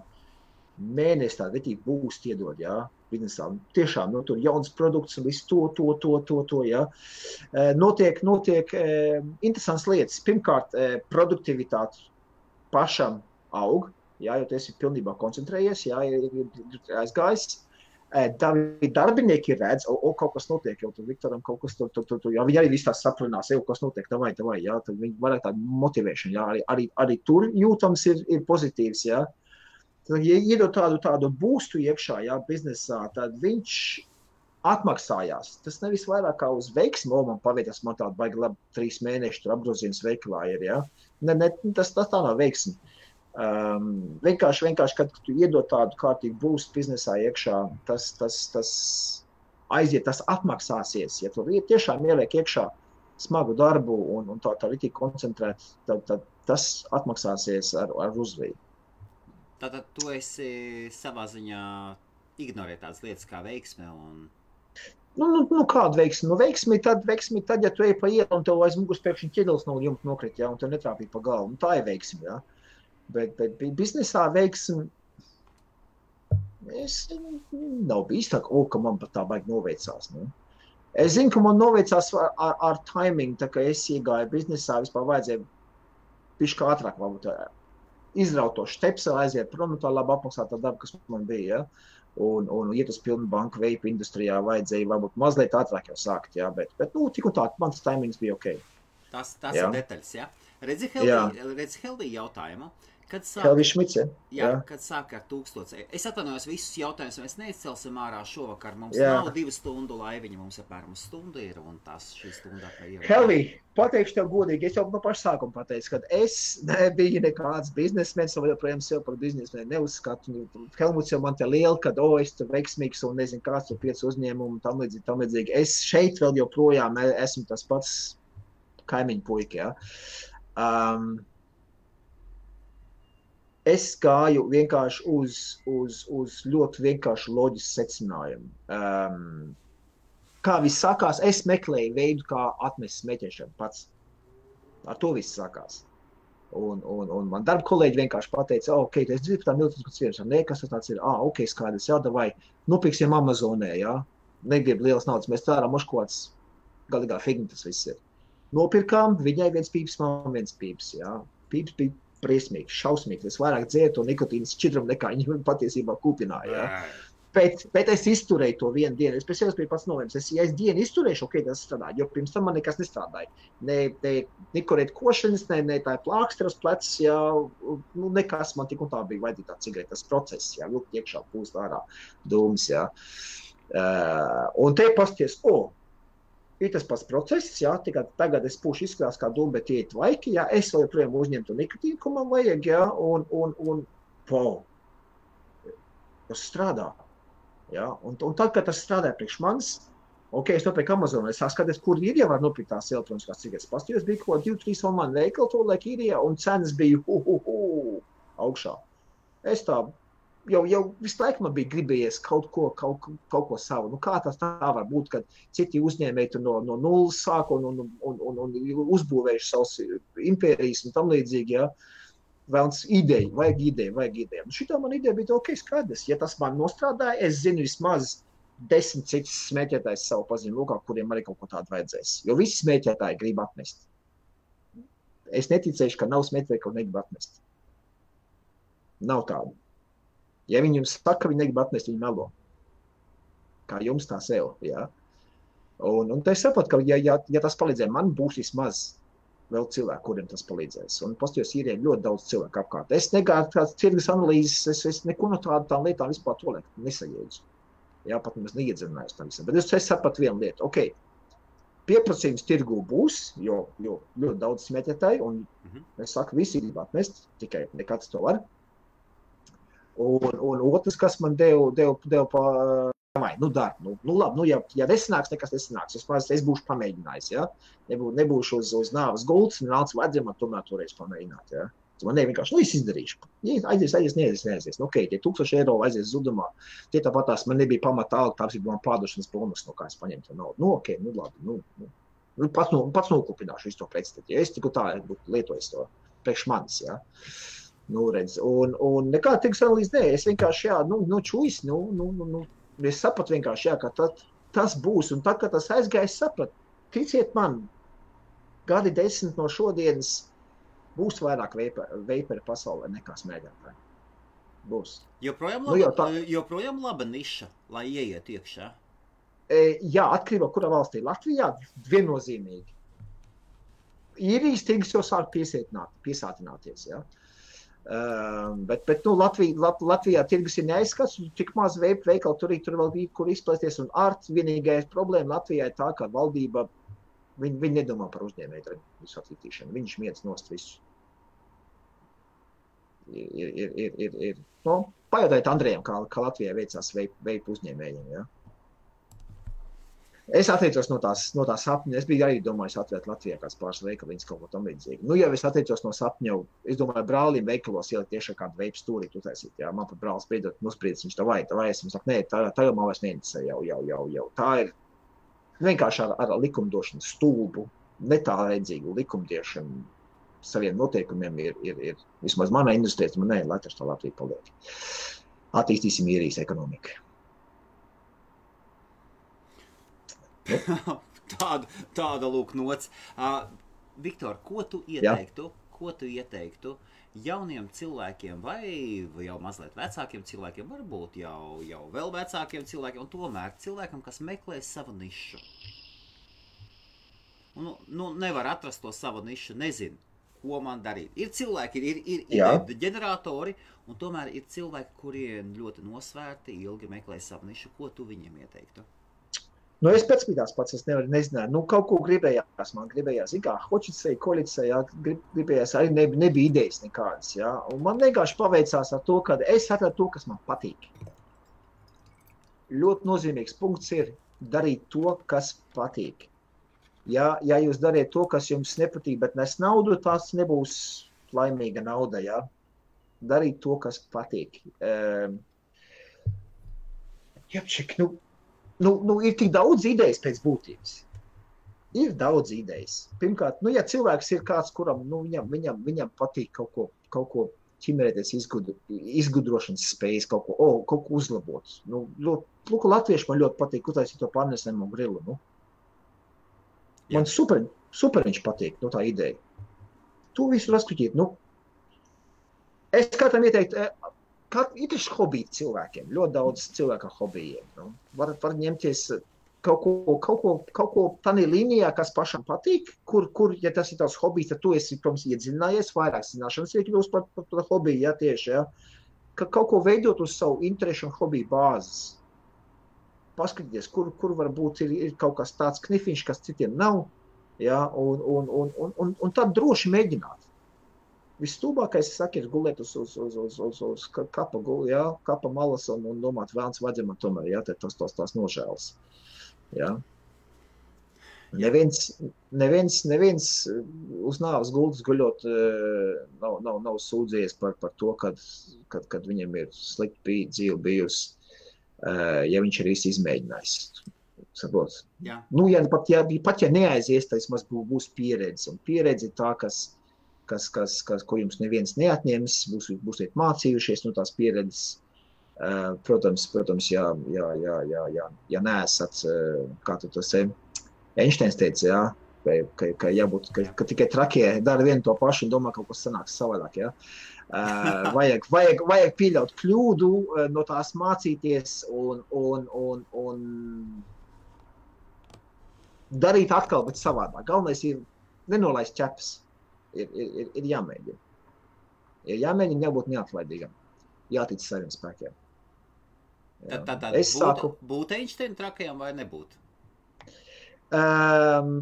mēnesi tā ritīgi būs iedod, ja, biznesā. Tiešām, nu, tur jauns produkts un viss to, to, to, to, to, ja. Eh, Notiek, notiek eh, interesants lietas. Pirmkārt, eh, produktivitāte pašam aug, jā, jo tu esi pilnībā koncentrējies, jā, ir, aizgājis. Davi darbinieki redz, o, o kaut kas notiek, jau tur Viktoram kaut kas tur, tur, tur, tur jā, viņi arī viss tās saprinās, jau kas notiek, davai, davai, jā, tad viņi varētu tādu motivēšanu, jā, arī, arī, arī tur jūtams ir, ir pozitīvs, jā. Tad, ja iedod tādu, tādu būstu iekšā, jā, biznesā, tad viņš atmaksājās. Tas nevis vairāk kā uz veiksmu, o, man paveicies, man tāda baigi labi trīs mēneši tur apgrozījums veikalā ir, jā. Ne, ne, tas, tas tā nav veiksmi. Um, vienkārši, vienkārši, kad tu iedod tādu kārtīgu būstu biznesā iekšā, tas, tas, tas aiziet, tas atmaksāsies. Ja tu ie- tiešām ieliek iekšā smagu darbu un, un tā, tā ir tik koncentrēta, tad, tad tas atmaksāsies ar, ar uzvīdu. Tātad tu esi savā ziņā ignorē tādas lietas kā veiksme. Un... Nu, nu, nu, kāda veiksme? Nu, veiksme ir tad, veiksme ir tad, ja tu ej pa ielu un tev aiz muguras pēkšņi ķēdelis no jumta nokrit, ja, un tev netrāpīja pa galvu. Nu, tā ir veiksme, ja. Bet, bet bi- biznesā veiksme, es nav bijis tā, ka, o, ka man pat tā baigi noveicās. Nu. Es zinu, ka man noveicās ar, ar, ar timing, tā kā es iegāju biznesā, vispār vajadzēja pišķi ātrāk, varbūt izraut to štepseli, aiziet prom no tā labi apmaksātā darba, kas man bija, ja. Un, un iet uz pilnu banku veipu industrijā vajadzēja varbūt mazliet ātrāk jau sākt, jā, bet, bet nu, tik un tā, mans timings bija ok. Tas, tas Jā. ir detaļas. Ja? Redzi, Jā. Redzi Heldi jautājumu, Kad sāk, Helvis Šmice. jā, Jā. jā. kad sāk ar tūkstoši. Es atvainojos, visus jautājumus mēs neizcelsim ārā šovakar. Mums Jā. nav divu stundu laiviņa, mums apmēram stunda ir un tas šī stunda ievu. Helvi, pateikšu tev godīgi, es jau no paša sākuma pateicu, ka es nebiju nekāds biznesmenis, un joprojām sev par biznesmeni neuzskatu. Helmuts jau man te liela, ka, o, es tur veiksmīgs un nezinu, kāds tur pieci uzņēmumi un tam līdzīgi, tam līdzīgi. Es šeit vēl joprojām e- esmu tas pats kaimiņu puika, ja. Um, es gāju vienkārši uz, uz, uz ļoti vienkāršu loģisku secinājumu. Um, kā viss sākās, es meklēju veidu, kā atmest smēķēšanu pats. Ar to viss sākās. Un, un, un man darba kolēģi vienkārši pateica, oh, ok, es dzirdu par tādām milzīgām cienām. Nē, kas tas ir? Ah, ok, skaidrs, jā, vai nopirksim Amazonē, jā. Negribu lielas naudas, mēs tērām muškots. Galīgā figņa tas viss ir. Nopirkām, viņai viens pīps, man viens pīps, jā. Pīps bija briesmīgs, šausmīgs. Es vairāk dzēru to nikotīnas šķidrumu nekā viņi patiesībā kūpināja. Jā. Bet, bet es izturēju to vienu dienu. Es pēc sevis biju pats novērts. Es, ja es dienu izturēšu, ok, tas strādā. Jo pirms tam man nekas nestrādāja. Ne, ne nikorēt košanas, ne, ne tā plākstra uz plecs, jā, nu, nekas man tik un tā bija vajadzīga tā cigarete, tas process, jā, vilkt iekšā pūst ārā dūmus, jā. Uh, un te pasties, o, oh, ir tas pats process, jā, tikai tagad es pūšu izskatās kā dūmu, bet iet laiki, jā, es vēl joprojām uzņemtu nikotīnu, ko man vajag, jā, un, un, un, wow, tas strādā. Ja? Un, un tad, kad tas strādāja priekš manis, ok, es nopirku Amazonē, es skatos, kur ir jau var nopirkt tās elektroniskās cigaretes. Pastāvjos bija kaut kāda 2-3 online veikala, to laik īrijā, un cenas bija hu, hu, hu, augšā. Es tā jau, jau visu laiku man bija gribējies kaut ko, kaut, kaut ko savu. Nu, kā tas tā var būt, kad citi uzņēmēji tur no, no nulles sāk un, un, un, un, un uzbūvējuši savus impērijas un tam līdzīgi. Ja? Vēlams ideju, vajag ideju, vajag ideju. Un šitā man ideja bija, ok, skaidrs, ja tas man nostrādāja, es zinu vismaz desmit citus smēķētājus savu paziņu lokā, kuriem arī kaut ko tādu vajadzēs. Jo visi smēķētāji grib atmest. Es neticēšu, ka nav smēķētāji, ko negrib atmest. Nav tādu. Ja viņi jums saka, ka viņi negrib atmest, viņi melo. Kā jums tā sev, jā. Un, un es saprotu, ka ja, ja, ja tas palīdzēja, man būs vismaz vēl cilvēki, kuriem tas palīdzēs. Un pastāvjos ir ļoti daudz cilvēku apkārt. Es negāju tādas tirgus analīzes, es, es neko no tādām lietām vispār to nesajēdzu. Jā, pat nemaz neiedzinājos tam visam. Bet es, es sapratu vienu lietu. Okay, pieprasījums tirgū būs, jo, jo ļoti daudz smēķētāji, un mm -hmm. es saku, visi grib atmest, tikai ne katrs to var. Un, un otrs, kas man deva, deva, deva pa, vai, nu, dar, nu, nu, labi, nu, ja, ja nesanāks, nekas nesanāks. Es, es, būšu pamēģinājis. Ja? Nebū, nebūšu uz, uz nāves gultas, nāc vajadzēja man tomēr toreiz pamēģināt. Ja? Man ne vienkārši, nu, es izdarīšu. Aizies, aizies, neaizies, neaizies. Nu, ok, tie tūkstoši eiro aizies zudumā. Tie tāpat tās man nebija alga, tāds bija man pārdošanas bonus, no kā es paņemtu naudu. Nu, ok, nu, labi. Nu, nu. Nu, pats, nu, pats nokupināšu visu to pretstatu. Ja es tikai tā lietojis to priekš manis. Ja? Nu, redz, un, un nekāda tirgus analīze, nē, es vienkārši, jā, nu, nu čujas, nu, nu, nu, nu, es sapratu vienkārši, jā, ka tad, tas būs, un tad, kad tas aizgāja, es sapratu, ticiet man, gadi desmit no šodienas būs vairāk veiparu pasaulē nekā smēķētāji. Būs. Joprojām, laba, nu, jau tā... joprojām laba niša, lai ieiet iekšā. E, jā, atkarībā no kurā valstī. Latvijā viennozīmīgi. Īrijas tirgus jau sāk piesātināties. Ja? Uh, bet, bet nu, Latvija, Lat, Latvijā tirgus ir neaizskats, tik maz veikalu tur, tur vēl bija, kur izplēsties. Un ar vienīgais problēma Latvijā ir tā, ka valdība viņi, viņi nedomā par uzņēmēju visu attīstīšanu. Viņš miedz nost visu. Ir, ir, ir, ir, ir. Nu, pajautājiet Andrejam, kā, kā Latvijā veicās veipu uzņēmējiem. Ja? Es atteicos no tās, no tās sapņa. Es biju arī domājis, atvērt Latvijā kāds pāris veikaliņus, kaut ko tamlīdzīgu. Nu, jau es atteicos no sapņa, es domāju, brālim veikalos ielikt tieši kādu veipu stūri uztaisīt. Jā, man pat brālis spriedot, nospriedis, viņš tā vai, tā vai, es viņam saku, nē, tā, tā jau man vairs neinteresē, jau, jau, jau, jau. Tā ir vienkārši ar, ar likumdošanu stulbu, netālredzīgu likumdiešanu. Saviem noteikumiem ir, ir, ir vismaz manā industrijā, man nē, lai tas tā Latvija paliek. Attīstīsim īrijas ekonomiku. tāda, tāda lūk, nots. Uh, Viktor, ko tu ieteiktu? Jā. Ko tu ieteiktu jauniem cilvēkiem, vai jau mazliet vecākiem cilvēkiem, varbūt jau, jau vēl vecākiem cilvēkiem, un tomēr cilvēkam, kas meklē savu nišu? Un, nu, nevar atrast to savu nišu, nezinu. ko man darīt. Ir cilvēki, ir, ir, Jā. ir ģeneratori, un tomēr ir cilvēki, kuriem ļoti nosvērti, ilgi meklē savu nišu. Ko tu viņiem ieteiktu? Nu, es pēc tam pats es nevaru, nezināju, nu, kaut ko gribējās. Man gribējās, kā Hočicei, Koļicei, jā, grib, gribējās, arī ne, nebija idejas nekādas. Jā. Un man vienkārši paveicās ar to, ka es atradu to, kas man patīk. Ļoti nozīmīgs punkts ir darīt to, kas patīk. Ja, ja jūs dariet to, kas jums nepatīk, bet nes naudu, tas nebūs laimīga nauda. Ja? Darīt to, kas patīk. Um, Japčik, nu, nu, nu, ir tik daudz idejas pēc būtības. Ir daudz idejas. Pirmkārt, nu, ja cilvēks ir kāds, kuram nu, viņam, viņam, viņam patīk kaut ko, kaut ko ķimerēties, izgudro, izgudrošanas spējas, kaut ko, oh, kaut ko uzlabot. Nu, Lūk, latvieši man ļoti patīk, kur taisīt to pārnesamo grilu. Nu. Man Jā. super, super viņš patīk, nu, tā ideja. To visu raskriķīt. Nu, es katram ieteiktu, kā ir taču hobiji cilvēkiem, ļoti daudz cilvēku ar hobijiem. Nu. Var, var ņemties kaut ko, kaut ko, kaut ko tādā līnijā, kas pašam patīk, kur, kur, ja tas ir tavs hobijs, tad tu esi, protams, iedziļinājies, vairāk zināšanas iekļūst par, par, par hobiju, ja tieši, ja. Ka kaut ko veidot uz savu interešu un hobiju bāzes. Paskatieties, kur, kur varbūt ir, ir kaut kas tāds knifiņš, kas citiem nav, ja, un, un, un, un, un, un tad droši mēģināt. Visstulbākais, es saku, ir gulēt uz, uz, uz, uz, uz, uz ka- kapa, gul- ja, kapa malas un, un domāt, vēlams man tomēr, tad tas tos tās nožēlas. Ja. Neviens, neviens, neviens uz nāves gultas guļot, uh, nav, nav, nav sūdzējies par, par to, kad, kad, kad viņam ir slikta bija, dzīve bijusi, uh, ja viņš ir īsti izmēģinājis. Saprot? Jā, Nu, ja, pat, ja, pat ja neaizies, tad vismaz bū- būs pieredze. Un pieredze tā, kas, kas, kas, kas, ko jums neviens neatņems, būs, būsiet mācījušies no tās pieredzes. Uh, protams, protams, ja, ja, ja, ja, ja, ja neesat, uh, kā tu to sēdi, Einsteins teica, jā, ka, ka, ka, jābūt, ka, ka tikai trakie dara vienu to pašu un domā, ka kaut kas sanāks savādāk. Ja? Uh, vajag, vajag, vajag pieļaut kļūdu, uh, no tās mācīties un, un, un, un darīt atkal, bet savādāk. Galvenais ir nenolaist ķepas. Ir, ir, ir, jāmēģina. Ir jāmēģina jābūt neatlaidīgam. Jātic saviem spēkiem. Jā. tad, tad, tad Es sāku. būt, būt Einsteina trakajam vai nebūt? Um,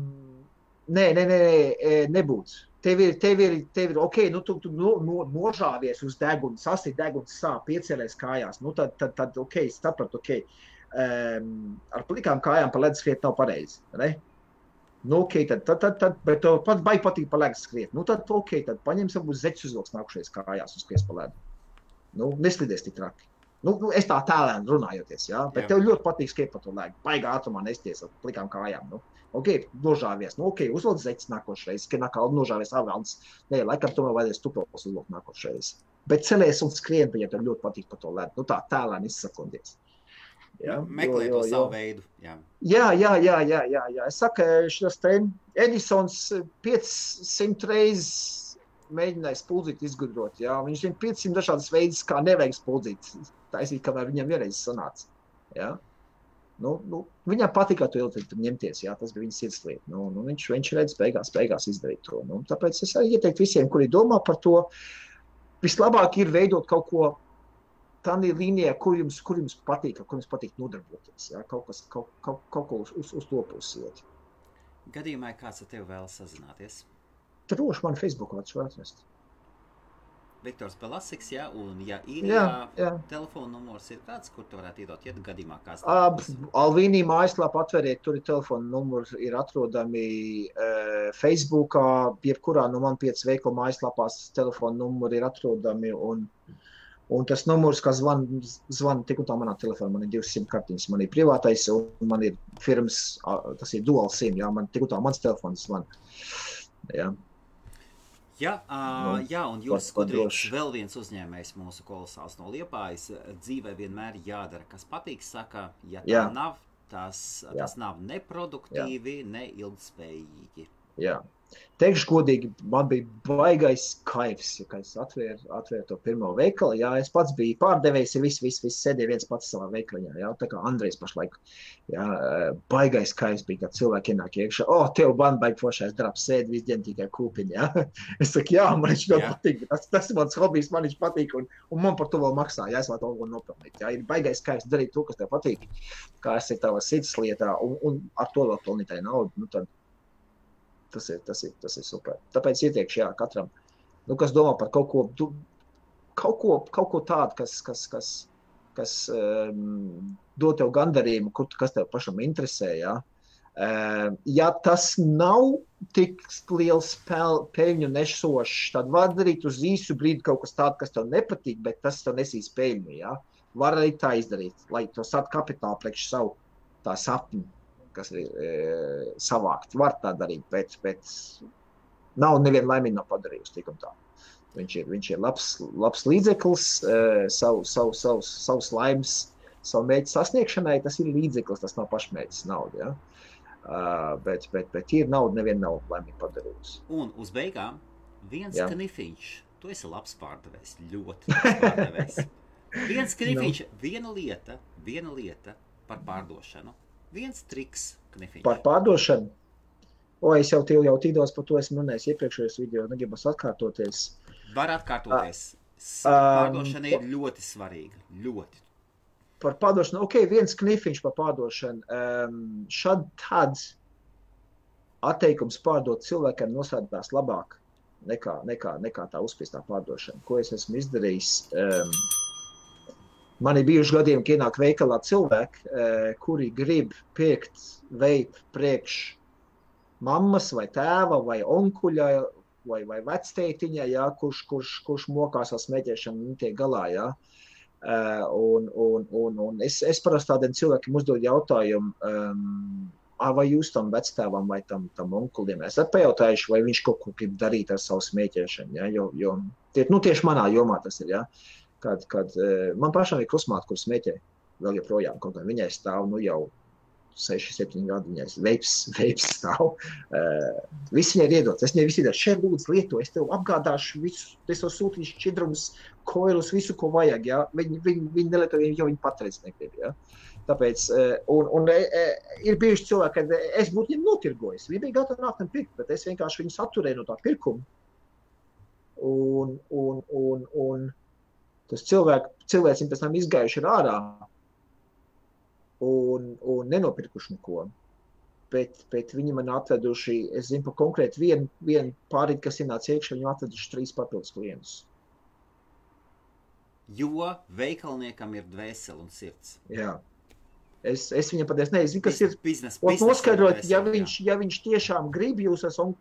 nē, nē, nē, nē, e, nebūtu. Tev ir, tev ir, tev ir ok, nu, tu, tu no, no, nožāvies uz deguna, sasprāst, deguns sāp, piecēlies kājās. Nu, tad, tad, tad ok, sapratu, ok. Um, ar plikām kājām pa ledus skriet nav pareizi. Ne? Nu, ok, tad, tad, tad, tad bet tev pat baigi patīk pa ledus skriet. Nu, tad ok, tad paņemsim uz zeķu uzvilks nākušies kājās un skries pa ledu. Nu, neslidies tik traki. Nu, nu, es tā tēlēni runājoties, jā, bet Jā. tev ļoti patīk skriet pa to lēgu. Baigā ātrumā nesties ar plikām kājām. Nu. Ok, nožāvies. Nu, ok, uzvelc zeķis nākošais, ka nākā nožāvies avalds. Nē, laikam tomēr vajadzēs tupos uzvilkt nākošais. Bet celies un skrien, ja tev ļoti patīk pa to ledu. Nu, tā tēlēni izsakoties. Jā, Meklē to savu veidu. Jā. Jā, jā, jā, jā, jā, jā. Es saku, šis te Edisons 500 reizes mēģināja spuldīt izgudrot. Jā. Viņš zina 500 dažādas veidus, kā nevajag spuldīt. Taisīt, kamēr viņam vienreiz sanāca. Jā. Nu, nu, viņam patika to ilgi ņemties, jā, tas bija viņa sirdslieta. Nu, nu, viņš, viņš redz, beigās, beigās izdarīt to. Nu, tāpēc es arī ieteiktu visiem, kuri domā par to, vislabāk ir veidot kaut ko tādā līnijā, kur jums, kur jums patīk, kur jums patīk nodarboties. Jā, kaut, kas, kaut, kaut, kaut ko uz, uz, uz to pusiet. Gadījumā, ja kāds ar tevi vēlas sazināties. Droši man Facebookā var atrast. Viktors Pelasiks, jā, un ja ir Jā, jā, telefona numurs, ir kāds, kur tu varētu iedot, ja gadījumā kāds tādas- Alvīnī mājaslapā atveriet, tur ir telefona numuri, ir atrodami uh, Facebookā, jebkurā no man piecas veikala mājaslapās telefona numuri ir atrodami. Un, un tas numurs, kas zvan, zvan tik un tā manā telefonā, man ir 200 kartiņas, man ir privātais un man ir firmas, tas ir dual sim, jā, man tik un tā mans telefons zvan. Jā. Jā, uh, jā, un Juris droši. vēl viens uzņēmējs mūsu kolosāls no Liepājas, dzīvē vienmēr jādara, kas patīk, saka, ja tā Jā. nav, tas, Jā. tas nav neproduktīvi, ne ilgspējīgi. Jā, Teikšu godīgi, man bija baigais kaivs, ja, kad es atvēru, atvēru to pirmo veikalu. Jā, es pats biju pārdevējs, ja viss, viss, viss sēdēja viens pats savā veikaliņā. Jā, tā kā Andrejs pašlaik. Jā, baigais kaivs bija, kad cilvēki ienāk iekšā. O, oh, tev man baigi foršais darbs, sēdi viss dien tikai kūpiņā. Jā. Es saku, jā, man viņš ļoti patīk. Tas, tas ir mans hobijs, man viņš patīk, un, un man par to vēl maksā. Jā, es vēl to vēl nopelnīt. Jā, ir baigais kaivs darīt to, kas tev patīk, kā es ir tavas sirds lietā, un, un ar to vēl pelnītāju naudu. Nu, tad, tas ir, tas ir, tas ir super. Tāpēc ieteikšu, jā, katram, nu, kas domā par kaut ko, tu, kaut ko, kaut ko tādu, kas, kas, kas, kas um, dod tev gandarījumu, kur, kas tev pašam interesē. Jā. Um, ja tas nav tik liels peļņu nesošs, tad var darīt uz īsu brīdi kaut kas tāds, kas tev nepatīk, bet tas tev nesīs peļņu. Jā. Var arī tā izdarīt, lai to sat kapitālu priekš savu tā sapņu kas ir e, savākts. Var tā darīt, bet, bet nav neviena laimīga nav padarījusi tik un tā. Viņš ir, viņš ir labs, labs līdzeklis e, savu, savu, savu, savus laimes, savu mērķu sasniegšanai. Tas ir līdzeklis, tas nav pašmērķis nauda. Ja? Uh, bet, bet, bet ir nauda, neviena nav laimīgi padarījusi. Un uz beigām viens ja. knifiņš. Tu esi labs pārdevējs, ļoti labs pārdevējs. viens knifiņš, no. viena lieta, viena lieta par pārdošanu viens triks, knifiņš. Par pārdošanu. O, es jau tev jau tīdos par to esmu runājis iepriekšējos video, negribas atkārtoties. Var atkārtoties. Pārdošana ir ļoti svarīga. Ļoti. Par pārdošanu, ok, viens knifiņš par pārdošanu. Um, šad tad atteikums pārdot cilvēkam nosādās labāk nekā, nekā, nekā tā uzspīstā pārdošana. Ko es esmu izdarījis? Um, Man ir bijuši gadiem, kad ienāk veikalā cilvēki, eh, kuri grib pirkt veidu priekš mammas vai tēva vai onkuļa vai, vai vectētiņa, ja, kurš, kurš, kurš mokās ar smēķēšanu un tiek galā. Ja. Uh, un, un, un, un es, es parasti tādiem cilvēkiem uzdodu jautājumu, um, vai jūs tam vectēvam vai tam, tam onkulim esat pajautājuši, vai viņš kaut ko grib darīt ar savu smēķēšanu. Ja? Jo, jo tie, nu, tieši manā jomā tas ir. Ja? Kad, kad e, man pašam ir krusmāte, kur smēķē vēl joprojām. Kaut kā viņai stāv nu, jau 6, 7 gadi, viņai veips, veips stāv. Uh, viss viņai ir iedots. Es viņai visu daru, šeit lūdzu lieto, es tev apgādāšu visu, es tev sūtīšu šķidrumus, koilus, visu, ko vajag. Ja? Viņi, viņi, viņi nelieto, jo viņi patreiz negrib. Ja? Tāpēc, un, un ir bijuši cilvēki, kad es būtu viņiem notirgojis. Viņi bija gatavi nākt un pirkt, bet es vienkārši viņus atturēju no tā pirkuma. Un, un, un, un, tas cilvēki, cilvēcim pēc tam izgājuši ārā un, un nenopirkuši neko. Bet, bet viņi man atveduši, es zinu par konkrēti vienu, vienu pārīti, kas ienāca iekšā, viņu atveduši trīs papildus klientus. Jo veikalniekam ir dvēsele un sirds. Jā. Es, es viņam patiesi nezinu, kas ir biznesa. Noskaidrot, ja viņš, ja viņš tiešām grib jūs, un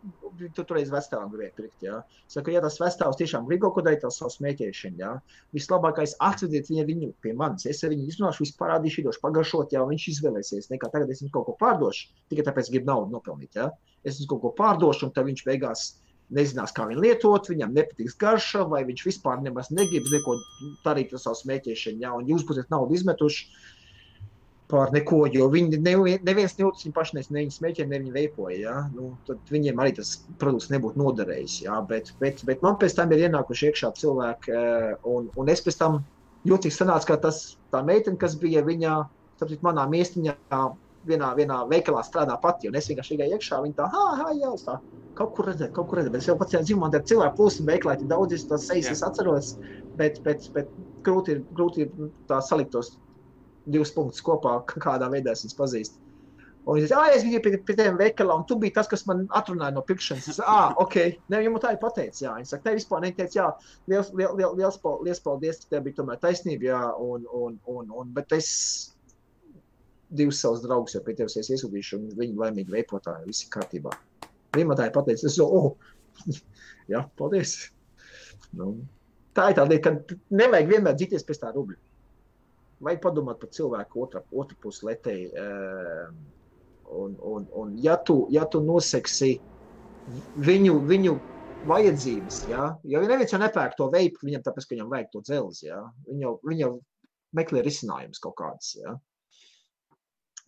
tu toreiz vecākam gribēji pirkt, jā. Saku, ja tas vecāks tiešām grib kaut ko darīt ar savu smēķēšanu, jā. Vislabākais atvediet viņu, viņu pie manis. Es viņu izrunāšu, visu parādīšu, došu pagaršot, jā, viņš izvēlēsies. Nekā tagad es viņu kaut ko pārdošu, tikai tāpēc gribu naudu nopelnīt, jā. Es viņu kaut ko pārdošu, un tad viņš beigās nezinās, kā viņu lietot, viņam nepatiks garša, vai viņš vispār nemaz negrib neko darīt ar savu smēķēšanu, jā, un jūs būsiet naudu izmetuši par neko, jo viņi neviens nejūtas viņu paši, ne viņi smēķē, ne viņi veipoja. Ja? Nu, tad viņiem arī tas produkts nebūtu noderējis. Ja? Bet, bet, bet man pēc tam ir ienākuši iekšā cilvēki, eh, un, un es pēc tam jūtīgi sanāca, ka tas, tā meitene, kas bija viņa, tāpēc manā miestiņā, vienā, vienā veikalā strādā pati, es vienkārši gāju iekšā, viņa tā, ah, jā, tā, kaut kur redzēt, kaut kur redzēt, bet es jau pats dzīvoju, man te cilvēku plūsma veiklā, ir daudz, es tās sejas atceros, bet, bet, bet grūti ir, grūti ir tā salikt tos divus punktus kopā, kādā veidā es viņus pazīstu. Un viņš teica, ah, es biju pie, pie tiem veikalā, un tu biji tas, kas man atrunāja no pirkšanas. Es, ah, ok, ne, jau tā ir pateicis, jā. Viņš saka, te vispār neteica, jā, liels, liels, liels, liels paldies, tev bija tomēr taisnība, jā, un, un, un, un, bet es divus savus draugus jau pie tevis iesūtīšu, un viņi laimīgi veipotāji, visi kārtībā. Viņa man tā ir pateicis, es, oh, jā, paldies. Nu, tā ir tā lieta, ka nevajag vienmēr dzīties pēc tā rubļa vajag padomāt par cilvēku otra pusē letēji. Ehm, un, un, un ja, tu, ja tu noseksi viņu, viņu vajadzības, ja, jo neviens jau nepērk to veidu, viņam tāpēc, ka viņam vajag to dzelzi, ja, viņi jau, viņi jau meklē risinājumus kaut kādas. Ja.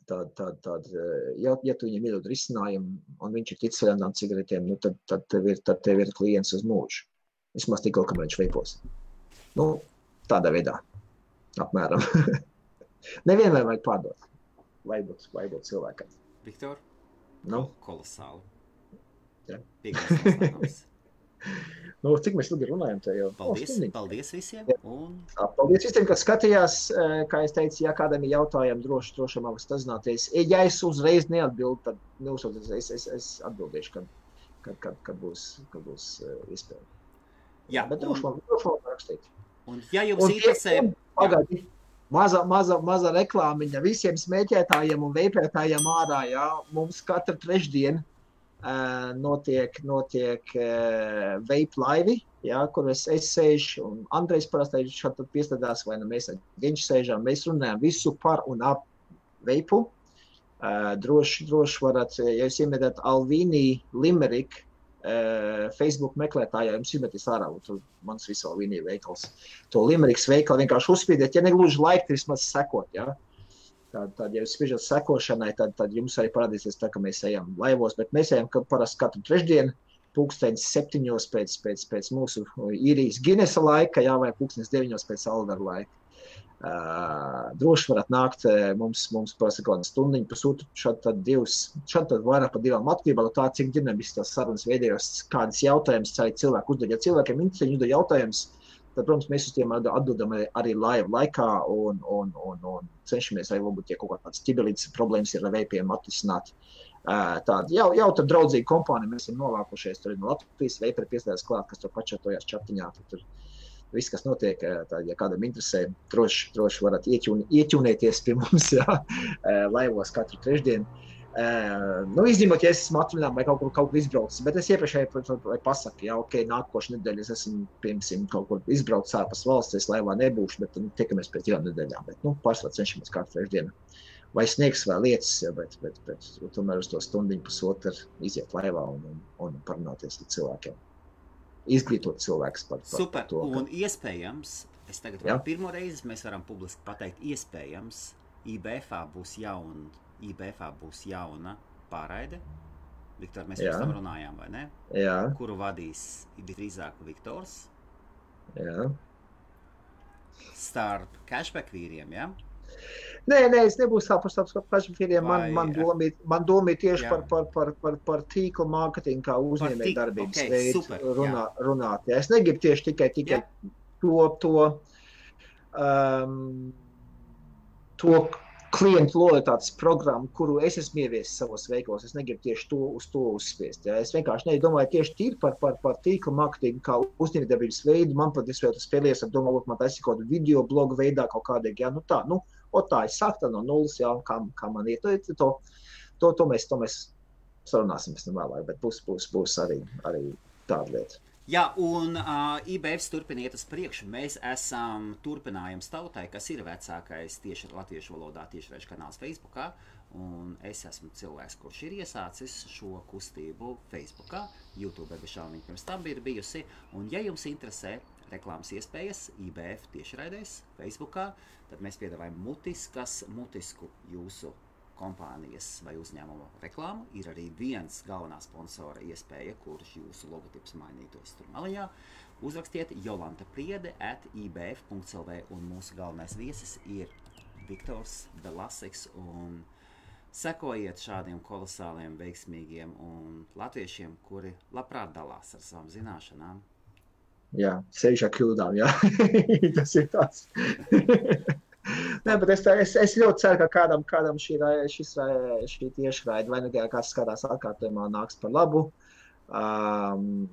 tāda, tāda, tāda ja, ja tu viņam iedod risinājumu, un viņš ir ticis vienām cigaretēm, nu, tad, tad, tev ir, tad tev ir klients uz mūžu. Vismaz tikko, kamēr viņš veipos. Nu, tādā veidā, apmēram. Nevienmēr vajag pārdot, lai būtu, lai būtu cilvēkam. Viktor? Nu? Kolosāli. Jā. Piekdienas Nu, cik mēs ilgi runājam? Jau? Paldies, O, paldies visiem. Un Tā, Paldies visiem, kas skatījās. Eh, Kā jau teicu, ja kādam ir jautājumi, droši, droši man sazināties. Ja es uzreiz neatbildēšu, tad neuzsūtiet, es, es, es atbildēšu, kad, kad, kad, kad būs, kad būs uh, iespēja. Jā, bet droši droši man rakstīt. Un, ja jums Un interesē, un Pagaidi. Maza, maza, maza reklāmiņa visiem smēķētājiem un veipētājiem ārā. Jā. Mums katru trešdienu uh, notiek, notiek uh, vape laivi, jā, kur es, es sēžu un Andrejs parasti šeit piestādās, vai nu mēs Genču sēžam. Mēs runājam visu par un ap veipu. Uh, droši, droši varat, ja jūs iemetat Alvīnī Limerick uh, Facebook meklētājā, jums izmetīs ārā, un tur mans visu Alvīnī veikals to limeriks veikalu vienkārši uzspīdēt, ja negluži laikti vismaz sekot. Ja? Tad, tad, ja jūs spiežat sekošanai, tad, tad jums arī parādīsies tā, ka mēs ejam laivos, bet mēs ejam parasti katru trešdienu, pulkstenis septiņos pēc, pēc, pēc mūsu īrijas Ginesa laika, jā, vai pulkstenis deviņos pēc Alvaru laika. Uh, droši varat nākt, mums, mums kāda stundiņa, pusotru, šādi tad divas, šādi tad vairāk par divām atkarībā no tā, cik dinamiski tās sarunas veidojās, kādas jautājumas cilvēki uzdod. Ja cilvēkiem interesē, viņi uzdod jautājumus, tad, protams, mēs uz tiem atbildam arī- laiva laikā un, un, un, un cenšamies arī, varbūt, ja kaut kādas ķibelītas problēmas ir ar veipiem atrisināt. Uh, Tāda jau, jau tad draudzīga kompānija, mēs esam novākušies, tur ir no Latvijas veiperi piestājās klāt, kas tur pačatojās čatiņā, tur, tur viss, kas notiek, eh, tā, ja kādam interesē, droši, droši varat ieķun, ieķunēties pie mums, jā, eh, laivos katru trešdienu. Uh, nu, izņemot, ja es esmu atvaļinājumā vai kaut kur, kaut kur izbraucis, bet es iepriekšēji pa- pa- pa- pasaku, ja ok, nākošais nedēļa es esmu, piemēram, kaut kur izbraucis ārpus valsts, es laivā nebūšu, bet nu, tiekamies pēc divām nedēļām. Bet, nu, pārsvarā cenšamies katru trešdienu. Vai sniegs vai lietas, ja, bet, bet, bet, tomēr uz to stundiņu pusotru iziet laivā un, un, un parunāties ar cilvēkiem. Izglītot cilvēkus par, par, super. to, ka- Un iespējams, es tagad Jā. varu pirmo reizi, mēs varam publiski pateikt, iespējams, IBF būs jauna, IBF būs jauna pārraide. Viktor, mēs Jā. pirms tam runājām, vai ne? Jā, Kuru vadīs drīzāk Viktors jā. starp cashback vīriem, ja? Nē, nē, es nebūšu tā par savu pašu firmu. Man, Vai- man, doma ir, man doma ir tieši Jā. par, par, par, par, par tīklu mārketingu, kā tīklu, uzņēmēju darbības ok, veidu super, runā, runāt. Jā. Es negribu tieši tikai, tikai to, to, um, to klientu lojalitātes programmu, kuru es esmu ieviesis savos veiklos. Es negribu tieši to uz to uzspiest. Jā. Es vienkārši nedomāju tieši par, par, par tīklu mārketingu, kā uzņēmējdarbības veidu. Man pat tas spēlējies ar domu, varbūt man taisīt kaut kādu video blogu veidā kaut kādīgi. Jā, nu tā, nu, o tā, es sāku tā no nulles, jā, un kā, kā man iet. To, to, to, mēs, to mēs sarunāsim pēc tam vēlāk, bet būs, būs, būs arī, arī tāda lieta. Jā, un uh, IBF turpina iet uz priekšu. Mēs esam turpinājums tautai, kas ir vecākais tieši latviešu valodā tiešraidžu kanāls Facebook. Un es esmu cilvēks, kurš ir iesācis šo kustību Facebook, YouTube bez šaubām pirms tam ir bijusi. Un, ja jums interesē reklāmas iespējas IBF tiešraidēs Facebook, tad mēs piedāvājam mutiskas, mutisku jūsu kompānijas vai uzņēmuma reklāmu. Ir arī viens galvenā sponsora iespēja, kurš jūsu logotips mainītos tur malā. Uzrakstiet Jolanta Priede at ibf.clv un mūsu galvenais viesis ir Viktors Belasiks. Sekojiet šādiem kolosāliem, veiksmīgiem latviešiem, kuri labprāt dalās ar savām zināšanām. Jā, sevišķi ar kļūdām. Jā. Tas ir tāds. Nē, bet es, es, es ļoti ceru, ka kādam, kādam šī, šis, šī tiešraide vai nu kāds skatās atkārtojumā nāks par labu. Um,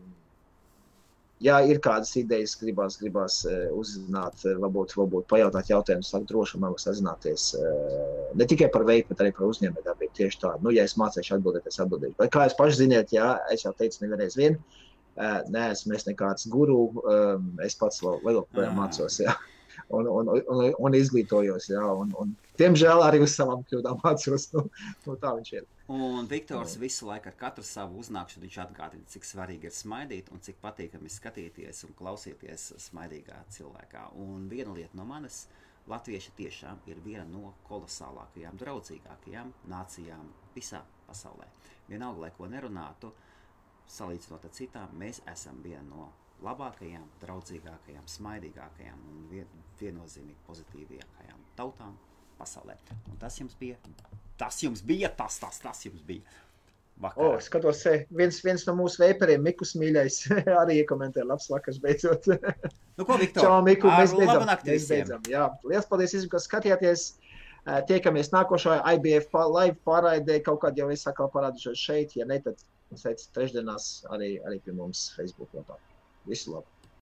ja ir kādas idejas, gribās, gribās eh, uzzināt, eh, varbūt, varbūt pajautāt jautājumus, tad droši man sazināties eh, ne tikai par veidu, bet arī par uzņēmējdarbību. Tieši tā, nu, ja es mācīšu atbildēt, es atbildēšu. Bet kā jūs paši ziniet, jā, es jau teicu nevienreiz vien, eh, neesmu es nekāds guru, um, es pats vēl, joprojām Ah. mācos, jā. Un, un, un, un izglītojos, jā, un, un diemžēl arī uz savām kļūdām mācos. Nu, nu, tā viņš ir. Un Viktors visu laiku ar katru savu uznākšanu viņš atgādina, cik svarīgi ir smaidīt un cik patīkami skatīties un klausīties smaidīgā cilvēkā. Un viena lieta no manis, Latvieši tiešām ir viena no kolosālākajām, draudzīgākajām nācijām visā pasaulē. Vienalga, lai ko nerunātu, salīdzinot ar citām, mēs esam viena no labākajām, draudzīgākajām, smaidīgākajām un vien, viennozīmīgi pozitīvākajām tautām pasaulē. Un tas jums bija, tas jums bija, tas, tas, tas jums bija. Vakarā. O, skatos, viens, viens no mūsu veiperiem, Mikus mīļais, arī iekomentēja labs vakars beidzot. nu, ko, Viktor? Čau, Miku, mēs beidzam. Mēs beidzam. Jā, liels paldies, ka skatījāties. Tiekamies nākošajā IBF live pārraidē, kaut kādā jau es atkal parādīšos šeit, ja ne, tad pēc trešdienās arī, arī pie mums Facebook lapā. Visu labu!